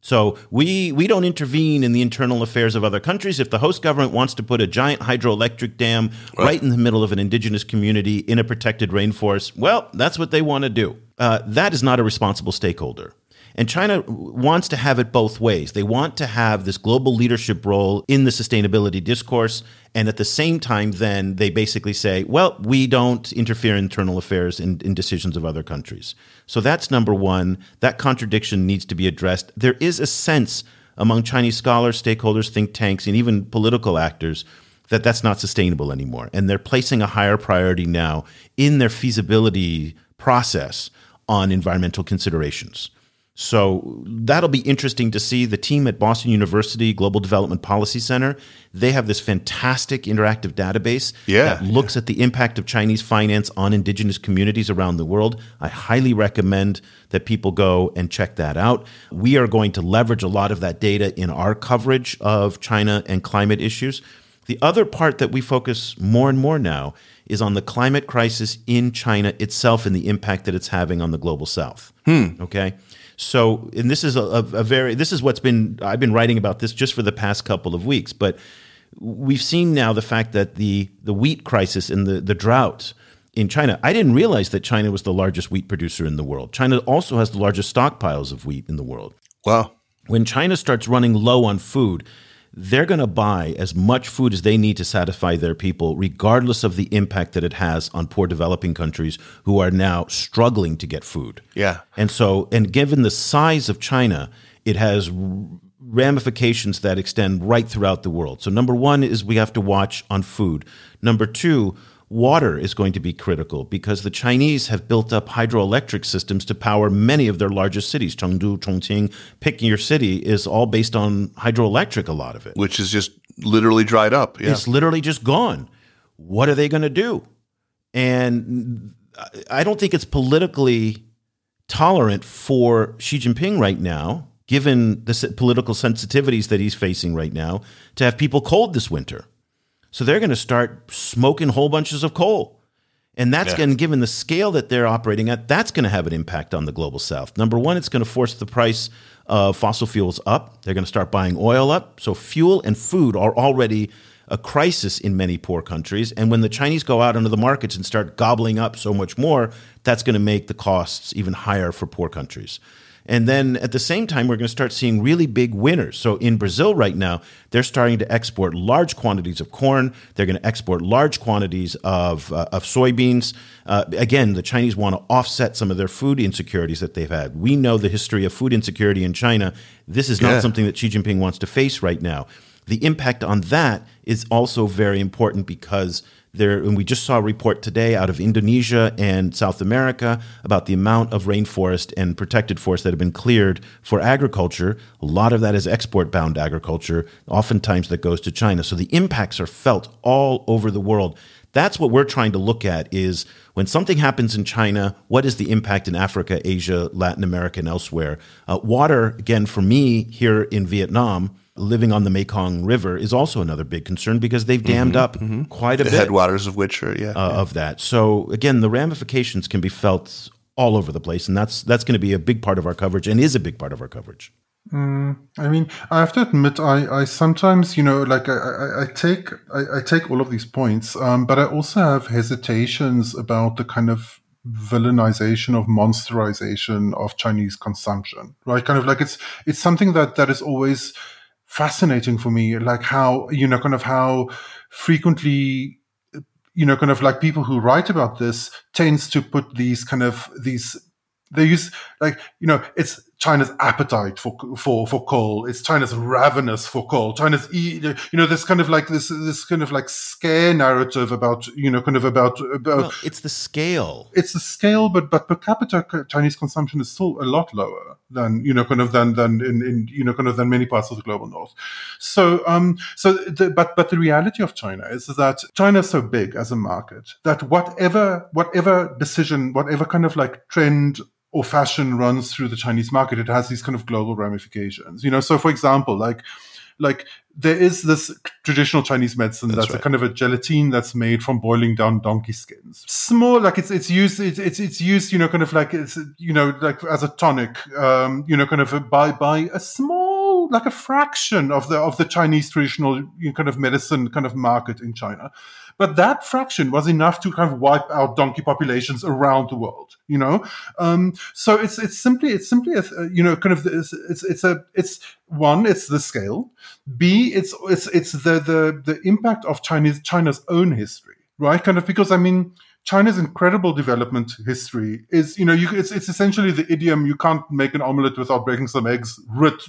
So we we don't intervene in the internal affairs of other countries. If the host government wants to put a giant hydroelectric dam right, right in the middle of an indigenous community in a protected rainforest, well, that's what they want to do. Uh, that is not a responsible stakeholder. And China wants to have it both ways. They want to have this global leadership role in the sustainability discourse. And at the same time, then they basically say, well, we don't interfere in internal affairs in, in decisions of other countries. So that's number one. That contradiction needs to be addressed. There is a sense among Chinese scholars, stakeholders, think tanks, and even political actors that that's not sustainable anymore. And they're placing a higher priority now in their feasibility process on environmental considerations. So that'll be interesting to see. The team at Boston University Global Development Policy Center, they have this fantastic interactive database yeah, that looks yeah. at the impact of Chinese finance on indigenous communities around the world. I highly recommend that people go and check that out. We are going to leverage a lot of that data in our coverage of China and climate issues. The other part that we focus more and more now is on the climate crisis in China itself and the impact that it's having on the global south. Hmm. Okay. So, and this is a, a, very this is what's been I've been writing about this just for the past couple of weeks, but we've seen now the fact that the the wheat crisis and the the drought in China. I didn't realize that China was the largest wheat producer in the world. China also has the largest stockpiles of wheat in the world. Wow. When China starts running low on food, they're going to buy as much food as they need to satisfy their people, regardless of the impact that it has on poor developing countries who are now struggling to get food. Yeah. And so, and given the size of China, it has ramifications that extend right throughout the world. So, number one is we have to watch on food. Number two, Water is going to be critical because the Chinese have built up hydroelectric systems to power many of their largest cities. Chengdu, Chongqing, pick your city is all based on hydroelectric, a lot of it. Which is just literally dried up. Yeah. It's literally just gone. What are they going to do? And I don't think it's politically tolerant for Xi Jinping right now, given the political sensitivities that he's facing right now, to have people cold this winter. So they're going to start smoking whole bunches of coal. And that's yeah. going to, given the scale that they're operating at, that's going to have an impact on the global south. Number one, it's going to force the price of fossil fuels up. They're going to start buying oil up. So fuel and food are already a crisis in many poor countries. And when the Chinese go out into the markets and start gobbling up so much more, that's going to make the costs even higher for poor countries. And then at the same time, we're going to start seeing really big winners. So in Brazil right now, they're starting to export large quantities of corn. They're going to export large quantities of, uh, of soybeans. Uh, again, the Chinese want to offset some of their food insecurities that they've had. We know the history of food insecurity in China. This is not yeah. something that Xi Jinping wants to face right now. The impact on that is also very important because there, and we just saw a report today out of Indonesia and South America about the amount of rainforest and protected forest that have been cleared for agriculture. A lot of that is export bound agriculture, oftentimes that goes to China. So the impacts are felt all over the world. That's what we're trying to look at is when something happens in China, what is the impact in Africa, Asia, Latin America, and elsewhere? Uh, water, again, for me here in Vietnam, living on the Mekong River is also another big concern because they've dammed mm-hmm, up mm-hmm. quite a bit the bit. headwaters of which are yeah, uh, yeah, of that. So again, the ramifications can be felt all over the place, and that's that's going to be a big part of our coverage, and is a big part of our coverage. Mm, I mean, I have to admit, I, I sometimes, you know, like I, I, I take I, I, take all of these points, um, but I also have hesitations about the kind of villainization of monsterization of Chinese consumption, right? Kind of like it's it's something that that is always fascinating for me, like how, you know, kind of how frequently, you know, kind of like people who write about this tends to put these kind of, these, they use like, you know, it's China's appetite for for for coal. It's China's ravenous for coal. China's you know this kind of like this this kind of like scare narrative about you know kind of about about. Well, it's the scale. It's the scale, but but per capita Chinese consumption is still a lot lower than you know kind of than than in, in you know kind of than many parts of the global north. So um so the, but but the reality of China is that China is so big as a market that whatever whatever decision whatever kind of like trend or fashion runs through the Chinese market, it has these kind of global ramifications. You know, so for example, like like there is this traditional Chinese medicine that's, That's a kind of a gelatine that's made from boiling down donkey skins. Small, like it's it's used it's it's, it's used you know kind of like it's you know like as a tonic, um, you know kind of by by a small like a fraction of the of the Chinese traditional you know, kind of medicine kind of market in China. But that fraction was enough to kind of wipe out donkey populations around the world, you know. Um, so it's it's simply it's simply a, you know kind of it's, it's it's a it's one it's the scale, b it's it's it's the the the impact of Chinese China's own history, right? Kind of because I mean. China's incredible development history is, you know, you, it's, it's essentially the idiom you can't make an omelette without breaking some eggs writ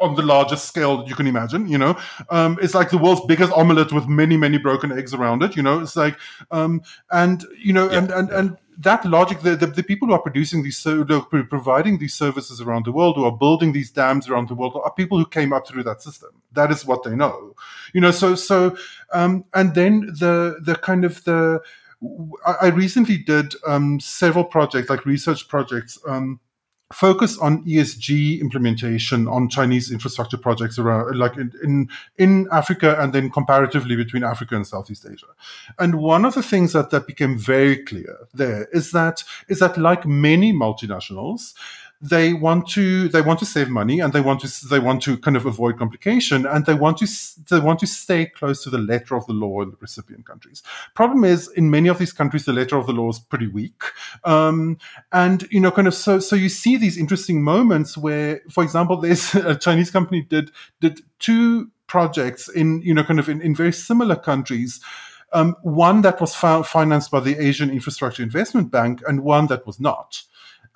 on the largest scale that you can imagine, you know. Um, it's like the world's biggest omelette with many, many broken eggs around it, you know. It's like, um, and, you know, and, and, and that logic, the, the, the people who are producing these, providing these services around the world, who are building these dams around the world, are people who came up through that system. That is what they know, you know. So, so, um, and then the, the kind of the, I I recently did um, several projects, like research projects, um, focus on ESG implementation on Chinese infrastructure projects around, like in, in in Africa, and then comparatively between Africa and Southeast Asia. And one of the things that that became very clear there is that is that like many multinationals, they want to they want to save money and they want to they want to kind of avoid complication and they want to they want to stay close to the letter of the law in the recipient countries. Problem is, in many of these countries, the letter of the law is pretty weak, um, and you know, kind of so so you see these interesting moments where, for example, there's a Chinese company did did two projects in you know kind of in, in very similar countries. Um, one that was fi- financed by the Asian Infrastructure Investment Bank, and one that was not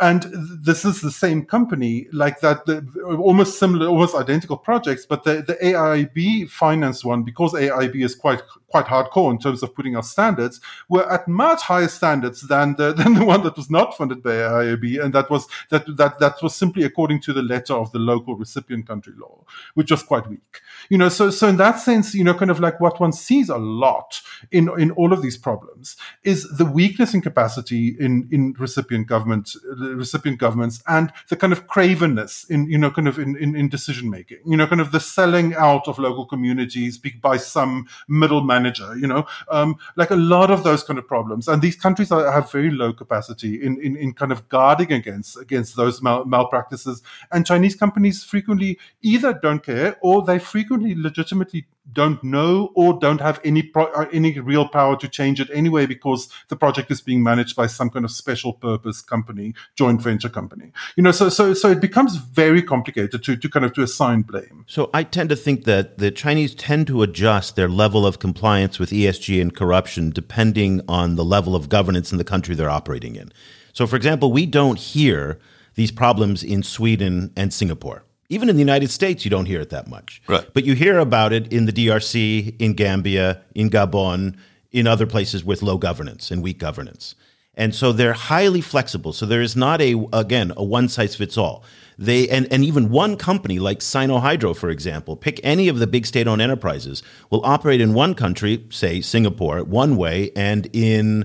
and this is the same company like that the, almost similar almost identical projects but the, the AIIB finance one because AIIB is quite quite hardcore in terms of putting out standards were at much higher standards than the than the one that was not funded by AIIB and that was that that that was simply according to the letter of the local recipient country law which was quite weak. You know so so in that sense you know kind of like what one sees a lot in in all of these problems is the weakness in capacity in in recipient government recipient governments and the kind of cravenness in you know kind of in, in, in decision making you know kind of the selling out of local communities by some middle manager you know um, like a lot of those kind of problems. And these countries are, have very low capacity in, in, in kind of guarding against against those mal- malpractices. And chinese companies frequently either don't care or they frequently legitimately don't know or don't have any pro- uh, any real power to change it anyway because the project is being managed by some kind of special purpose company joint venture company you know so so so it becomes very complicated to to kind of to assign blame So I tend to think that the Chinese tend to adjust their level of compliance with ESG and corruption depending on the level of governance in the country they're operating in. So, for example, we don't hear these problems in Sweden and Singapore. Even in the United States, you don't hear it that much. Right. But you hear about it in the DRC, in Gambia, in Gabon, in other places with low governance and weak governance. And so they're highly flexible. So there is not a again a one size fits all. They and, and even one company like Sinohydro, for example, pick any of the big state-owned enterprises, will operate in one country, say Singapore, one way, and in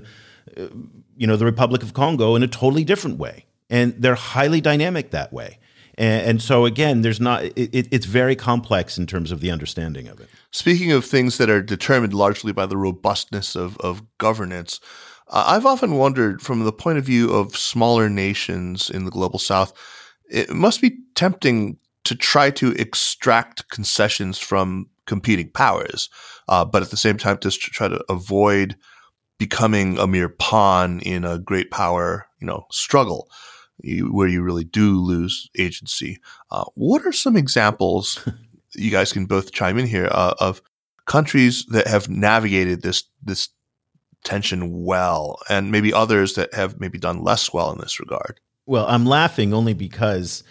uh, you know the Republic of Congo in a totally different way. And they're highly dynamic that way. And, and so again, there's not it, it, it's very complex in terms of the understanding of it. Speaking of things that are determined largely by the robustness of, of governance, uh, I've often wondered from the point of view of smaller nations in the global south, it must be tempting to try to extract concessions from competing powers, uh, but at the same time, to try to avoid becoming a mere pawn in a great power, you know, struggle. You, where you really do lose agency. Uh, what are some examples you guys can both chime in here uh, of countries that have navigated this this tension well, and maybe others that have maybe done less well in this regard. Well, I'm laughing only because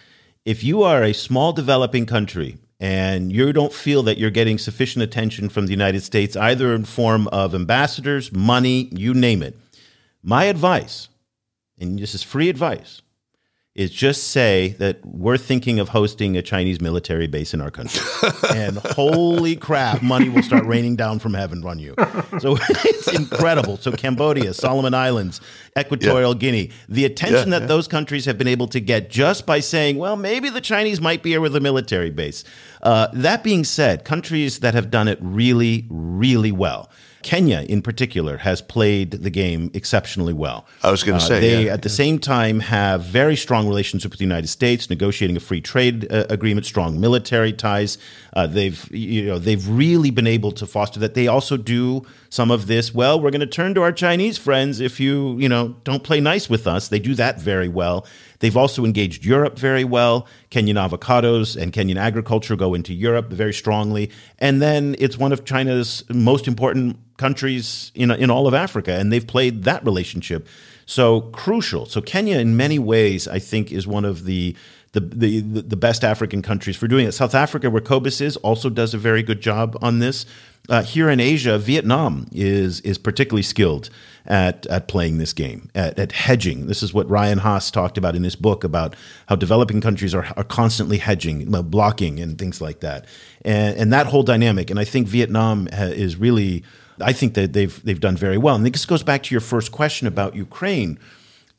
if you are a small developing country and you don't feel that you're getting sufficient attention from the United States, either in form of ambassadors, money, you name it, my advice, and this is free advice, is just say that we're thinking of hosting a Chinese military base in our country. and holy crap, money will start raining down from heaven on you. So it's incredible. So Cambodia, Solomon Islands, Equatorial yeah. Guinea, the attention yeah, that yeah. those countries have been able to get just by saying, well, maybe the Chinese might be here with a military base. Uh, that being said, countries that have done it really, really well Kenya, in particular, has played the game exceptionally well. I was going to uh, say they, yeah. at the same time, have very strong relationship with the United States, negotiating a free trade uh, agreement, strong military ties. Uh, they've, you know, they've really been able to foster that. They also do some of this. Well, we're going to turn to our Chinese friends if you, you know, don't play nice with us. They do that very well. They've also engaged Europe very well. Kenyan avocados and Kenyan agriculture go into Europe very strongly. And then it's one of China's most important countries in, in all of Africa, and they've played that relationship. So crucial. So Kenya, in many ways, I think, is one of the the, the, the best African countries for doing it. South Africa, where Cobus is, also does a very good job on this. Uh, here in Asia, Vietnam is is particularly skilled at at playing this game, at, at hedging. This is what Ryan Hass talked about in his book about how developing countries are, are constantly hedging, blocking, and things like that, and, and that whole dynamic. And I think Vietnam is really, I think that they've they've done very well. And this goes back to your first question about Ukraine.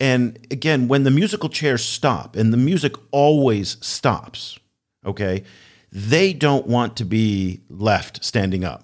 And again, when the musical chairs stop, and the music always stops, okay, they don't want to be left standing up.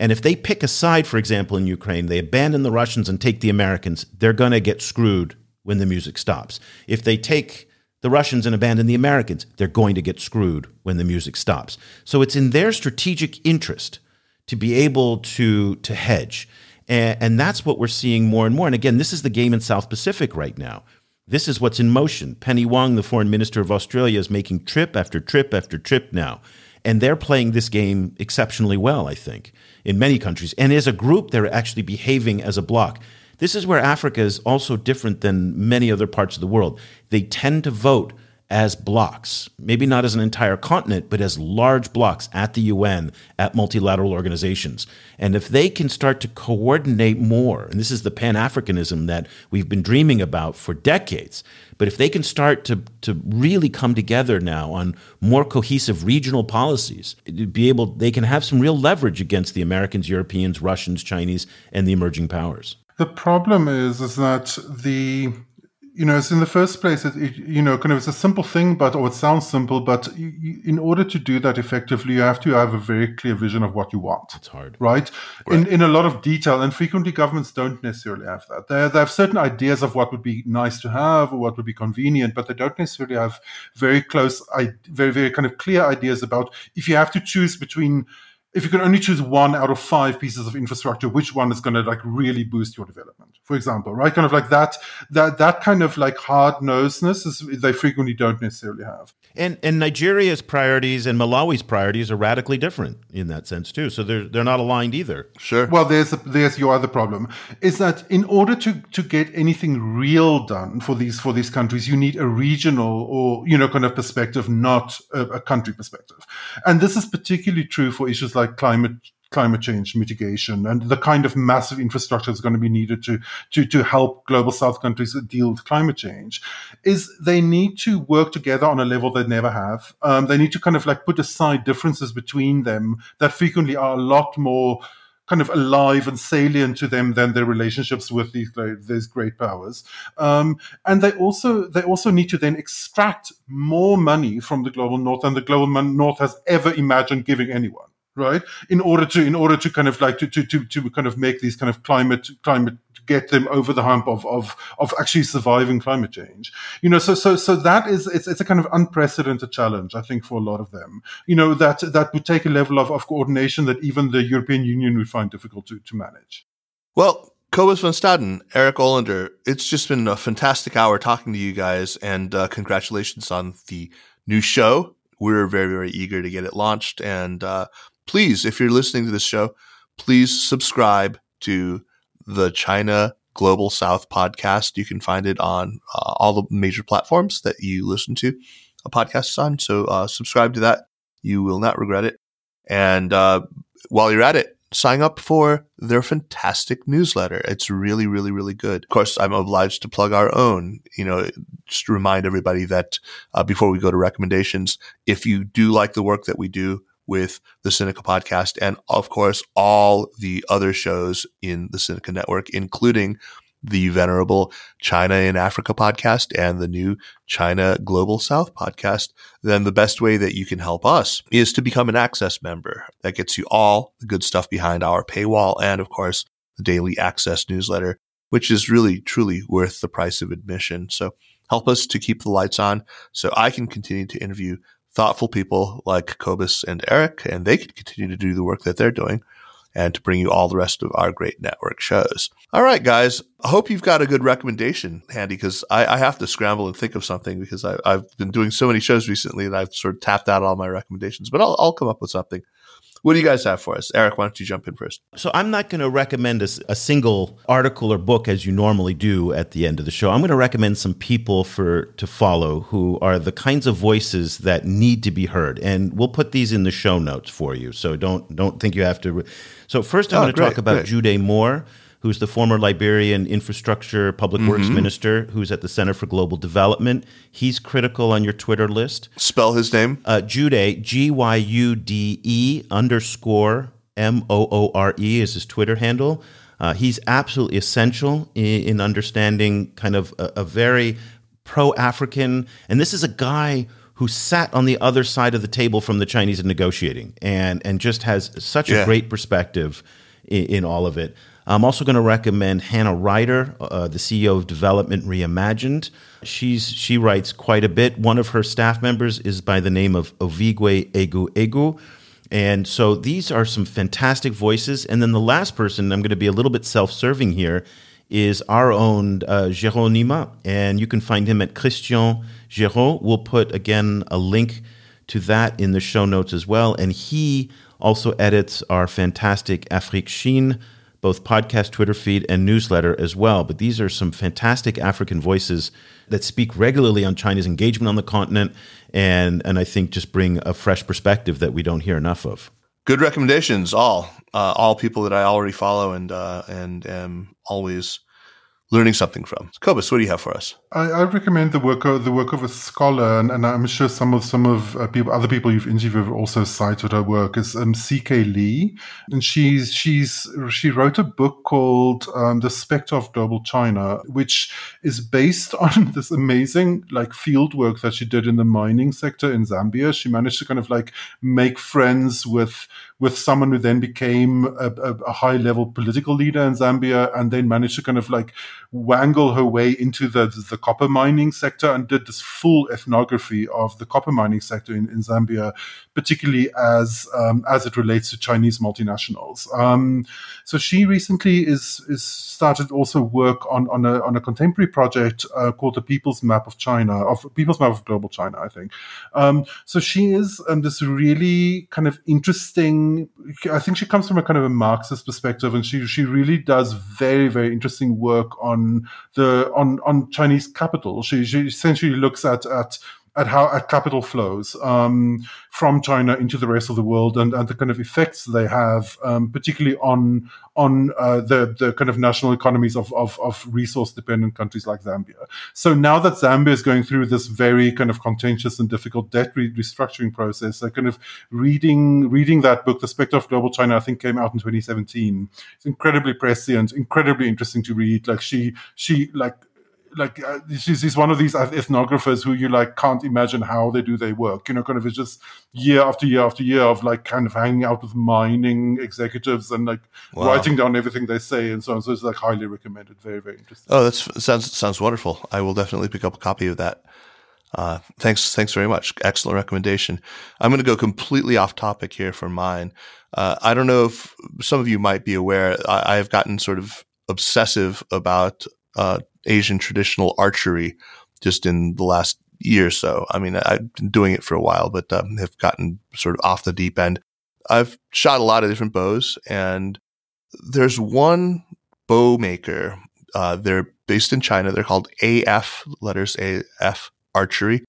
And if they pick a side, for example, in Ukraine, they abandon the Russians and take the Americans, they're going to get screwed when the music stops. If they take the Russians and abandon the Americans, they're going to get screwed when the music stops. So it's in their strategic interest to be able to, to hedge. And, and that's what we're seeing more and more. And again, this is the game in South Pacific right now. This is what's in motion. Penny Wong, the foreign minister of Australia, is making trip after trip after trip now. And they're playing this game exceptionally well, I think in many countries. And as a group, they're actually behaving as a bloc. This is where Africa is also different than many other parts of the world. They tend to vote as blocks, maybe not as an entire continent, but as large blocks at the UN, at multilateral organizations. And if they can start to coordinate more, and this is the Pan Africanism that we've been dreaming about for decades, but if they can start to, to really come together now on more cohesive regional policies, be able, they can have some real leverage against the Americans, Europeans, Russians, Chinese, and the emerging powers. The problem is, is that the you know, it's in the first place, it, it, you know, kind of it's a simple thing, but or it sounds simple, but you, you, in order to do that effectively, you have to have a very clear vision of what you want. It's hard, right? right? In in a lot of detail, and frequently governments don't necessarily have that. They they have certain ideas of what would be nice to have or what would be convenient, but they don't necessarily have very close, very very kind of clear ideas about if you have to choose between if you can only choose one out of five pieces of infrastructure, which one is going to like really boost your development, for example, right? Kind of like that, that, that kind of like hard nosedness is they frequently don't necessarily have. And and Nigeria's priorities and Malawi's priorities are radically different in that sense too. So they're they're not aligned either. Sure. Well, there's a, there's your other problem is that in order to to get anything real done for these for these countries, you need a regional or you know kind of perspective, not a, a country perspective. And this is particularly true for issues like climate climate change mitigation and the kind of massive infrastructure that's going to be needed to, to, to help global south countries deal with climate change is they need to work together on a level they never have. Um, they need to kind of like put aside differences between them that frequently are a lot more kind of alive and salient to them than their relationships with these these great powers. Um, and they also they also need to then extract more money from the global north than the global north has ever imagined giving anyone right? In order to in order to kind of like to to to, to kind of make these kind of climate climate get them over the hump of of of actually surviving climate change. You know so so so that is it's, it's a kind of unprecedented challenge i think for a lot of them. You know that that would take a level of, of coordination that even the european union would find difficult to to manage. Well Cobus van Staden, Eric Olander, it's just been a fantastic hour talking to you guys, and uh, congratulations on the new show. We're very, very eager to get it launched, and uh, please, if you're listening to this show, please subscribe to the China Global South podcast. You can find it on uh, all the major platforms that you listen to a podcast on. So uh, subscribe to that. You will not regret it. And uh, while you're at it, sign up for their fantastic newsletter. It's really, really, really good. Of course, I'm obliged to plug our own. You know, just remind everybody that uh, before we go to recommendations, if you do like the work that we do, with the Sinica podcast and, of course, all the other shows in the Sinica network, including the venerable China in Africa podcast and the new China Global South podcast, then the best way that you can help us is to become an access member. That gets you all the good stuff behind our paywall and, of course, the daily access newsletter, which is really, truly worth the price of admission. So help us to keep the lights on so I can continue to interview thoughtful people like Cobus and Eric, and they can continue to do the work that they're doing and to bring you all the rest of our great network shows. All right, guys. I hope you've got a good recommendation handy because I, I, have to scramble and think of something because I, have been doing so many shows recently and I've sort of tapped out all my recommendations, but I'll, I'll come up with something. What do you guys have for us? Eric, why don't you jump in first? So, I'm not going to recommend a, a, single article or book as you normally do at the end of the show. I'm going to recommend some people for to follow who are the kinds of voices that need to be heard. And we'll put these in the show notes for you. So, don't don't think you have to. Re- so, first, I'm oh, going to talk about great. Gyude Moore who's the former Liberian infrastructure public mm-hmm. works minister, who's at the Center for Global Development. He's critical on your Twitter list. Spell his name. Uh, Gyude, G Y U D E underscore M O O R E is his Twitter handle. Uh, he's absolutely essential in, in understanding kind of a, a very pro African, and this is a guy who sat on the other side of the table from the Chinese in negotiating and and just has such yeah. a great perspective in, in, all of it. I'm also going to recommend Hannah Ryder, uh, the CEO of Development Reimagined. She's she writes quite a bit. One of her staff members is by the name of Ovigwe Eguegu. And so these are some fantastic voices. And then the last person, I'm going to be a little bit self serving here, is our own uh, And you can find him at Christian Géraud. We'll put, again, a link to that in the show notes as well. And he also edits our fantastic Afrique Chine both podcast, Twitter feed, and newsletter as well. But these are some fantastic African voices that speak regularly on China's engagement on the continent and, and I think just bring a fresh perspective that we don't hear enough of. Good recommendations, all. Uh, all people that I already follow and uh, and am always learning something from. Cobus, what do you have for us? I, I recommend the work of the work of a scholar, and, and I'm sure some of some of uh, people, other people you've interviewed have also cited her work. Is um, C.K. Lee, and she's she's she wrote a book called um, "The Spectre of Global China," which is based on this amazing like field work that she did in the mining sector in Zambia. She managed to kind of like make friends with with someone who then became a, a, a high level political leader in Zambia, and then managed to kind of like wangle her way into the, the copper mining sector and did this full ethnography of the copper mining sector in, in Zambia, particularly as um, as it relates to Chinese multinationals. Um, so she recently is is started also work on on a on a contemporary project uh, called the People's Map of China of People's Map of Global China, I think. Um, so she is this really kind of interesting. I think she comes from a kind of a Marxist perspective, and she she really does very very interesting work on the on on Chinese capital. She, she essentially looks at at at how at capital flows um, from China into the rest of the world and, and the kind of effects they have, um, particularly on on uh, the the kind of national economies of, of, of resource dependent countries like Zambia. So now that Zambia is going through this very kind of contentious and difficult debt re- restructuring process, they're kind of reading reading that book, The Spectre of Global China, I think came out in 2017. It's incredibly prescient, incredibly interesting to read. Like she she like like uh, she's, she's one of these ethnographers who you like can't imagine how they do their work you know kind of it's just year after year after year of like kind of hanging out with mining executives and like wow. writing down everything they say and so on so it's like highly recommended very very interesting. Oh that sounds sounds wonderful. I will definitely pick up a copy of that. Uh, thanks thanks very much. Excellent recommendation. I'm going to go completely off topic here for mine. Uh, i don't know if some of you might be aware I, have gotten sort of obsessive about uh, Asian traditional archery just in the last year or so. I mean, I've been doing it for a while, but um, have gotten sort of off the deep end. I've shot a lot of different bows, and there's one bow maker. Uh, they're based in China. They're called AF letters AF Archery,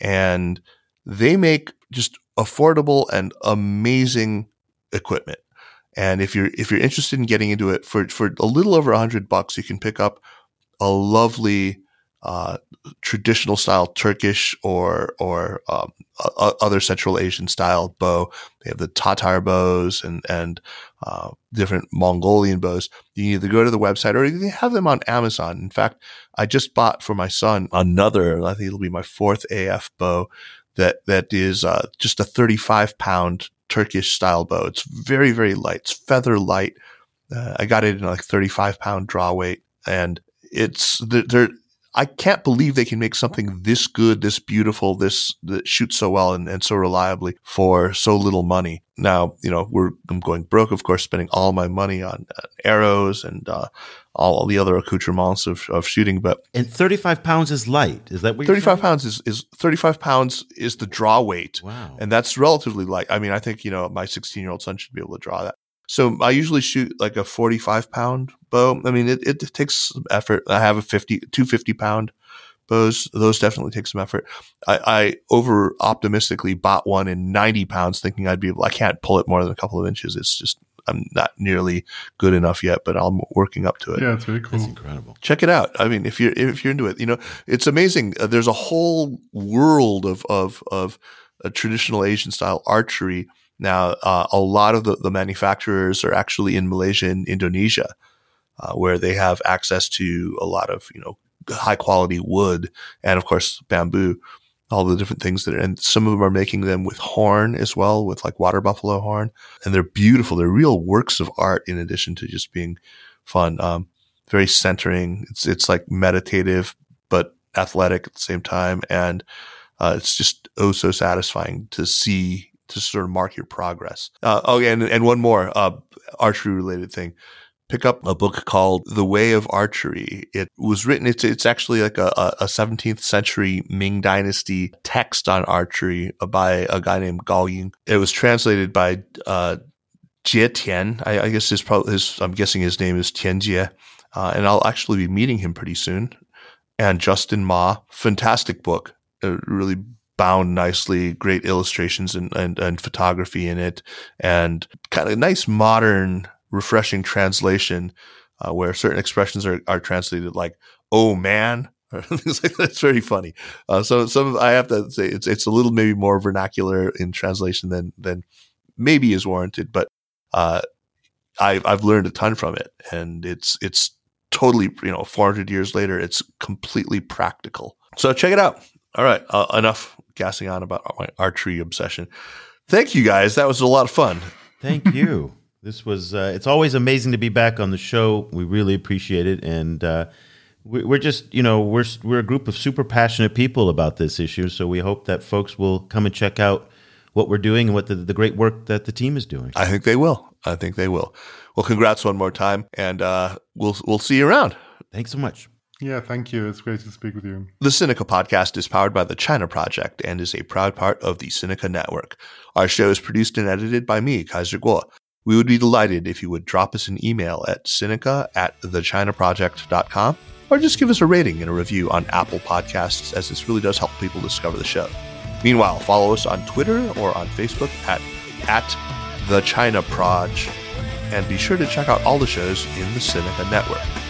and they make just affordable and amazing equipment. And if you're if you're interested in getting into it for for a little over a hundred bucks, you can pick up a lovely uh, traditional style Turkish or or um, other Central Asian style bow. They have the Tatar bows and and uh, different Mongolian bows. You either go to the website or they have them on Amazon. In fact, I just bought for my son another. I think it'll be my fourth AF bow that that is uh, just a 35 pound Turkish style bow. It's very very light. It's feather light. Uh, I got it in like 35 pound draw weight and it's they're I can't believe they can make something this good, this beautiful, this that shoots so well and, and so reliably for so little money. Now, you know, we're I'm going broke, of course, spending all my money on uh, arrows and uh, all the other accoutrements of, of shooting. But and 35 pounds is light. Is that what 35 pounds is, is 35 pounds is the draw weight. Wow. And that's relatively light. I mean, I think, you know, my 16 year old son should be able to draw that. So I usually shoot like a 45 pound bow. I mean, it, it takes some effort. I have a 50, 250 pound bows. Those definitely take some effort. I, I over optimistically bought one in 90 pounds thinking I'd be able, I can't pull it more than a couple of inches. It's just, I'm not nearly good enough yet, but I'm working up to it. Yeah, it's very cool. That's incredible. Check it out. I mean, if you're if you're into it, you know, it's amazing. Uh, there's a whole world of of of uh, traditional Asian style archery now, uh, a lot of the, the, manufacturers are actually in Malaysia and Indonesia, uh, where they have access to a lot of, you know, high quality wood and of course bamboo, all the different things that, are, and some of them are making them with horn as well, with like water buffalo horn. And they're beautiful. They're real works of art in addition to just being fun. Um, very centering. It's, it's like meditative, but athletic at the same time. And, uh, it's just oh so satisfying to see to sort of mark your progress. Uh, oh, and, and one more uh, archery related thing. Pick up a book called The Way of Archery. It was written, it's, it's actually like a, a 17th century Ming Dynasty text on archery by a guy named Gao Ying. It was translated by uh, Jie Tian. I, I guess his, his, I'm guessing his name is Tian Jie. Uh, and I'll actually be meeting him pretty soon. And Justin Ma, fantastic book. It really bound nicely, great illustrations and, and, and photography in it, and kind of a nice modern, refreshing translation uh, where certain expressions are, are translated like "oh man." things like that. It's very funny. Uh, so some I have to say it's it's a little maybe more vernacular in translation than than maybe is warranted, but uh, I, I've learned a ton from it, and it's it's totally you know 400 years later, it's completely practical. So check it out. All right, uh, enough gassing on about my archery obsession. Thank you guys. That was a lot of fun. Thank you. this was. Uh, it's always amazing to be back on the show. We really appreciate it, and uh, we, we're just you know we're we're a group of super passionate people about this issue. So we hope that folks will come and check out what we're doing and what the, the great work that the team is doing. I think they will. I think they will. Well, congrats one more time, and uh, we'll we'll see you around. Thanks so much. Yeah, thank you. It's great to speak with you. The Sinica podcast is powered by the China Project and is a proud part of the Sinica Network. Our show is produced and edited by me, Kaiser Kuo. We would be delighted if you would drop us an email at Sinica at thechinaproject.com or just give us a rating and a review on Apple Podcasts, as this really does help people discover the show. Meanwhile, follow us on Twitter or on Facebook at, at the China Proj, and be sure to check out all the shows in the Sinica Network.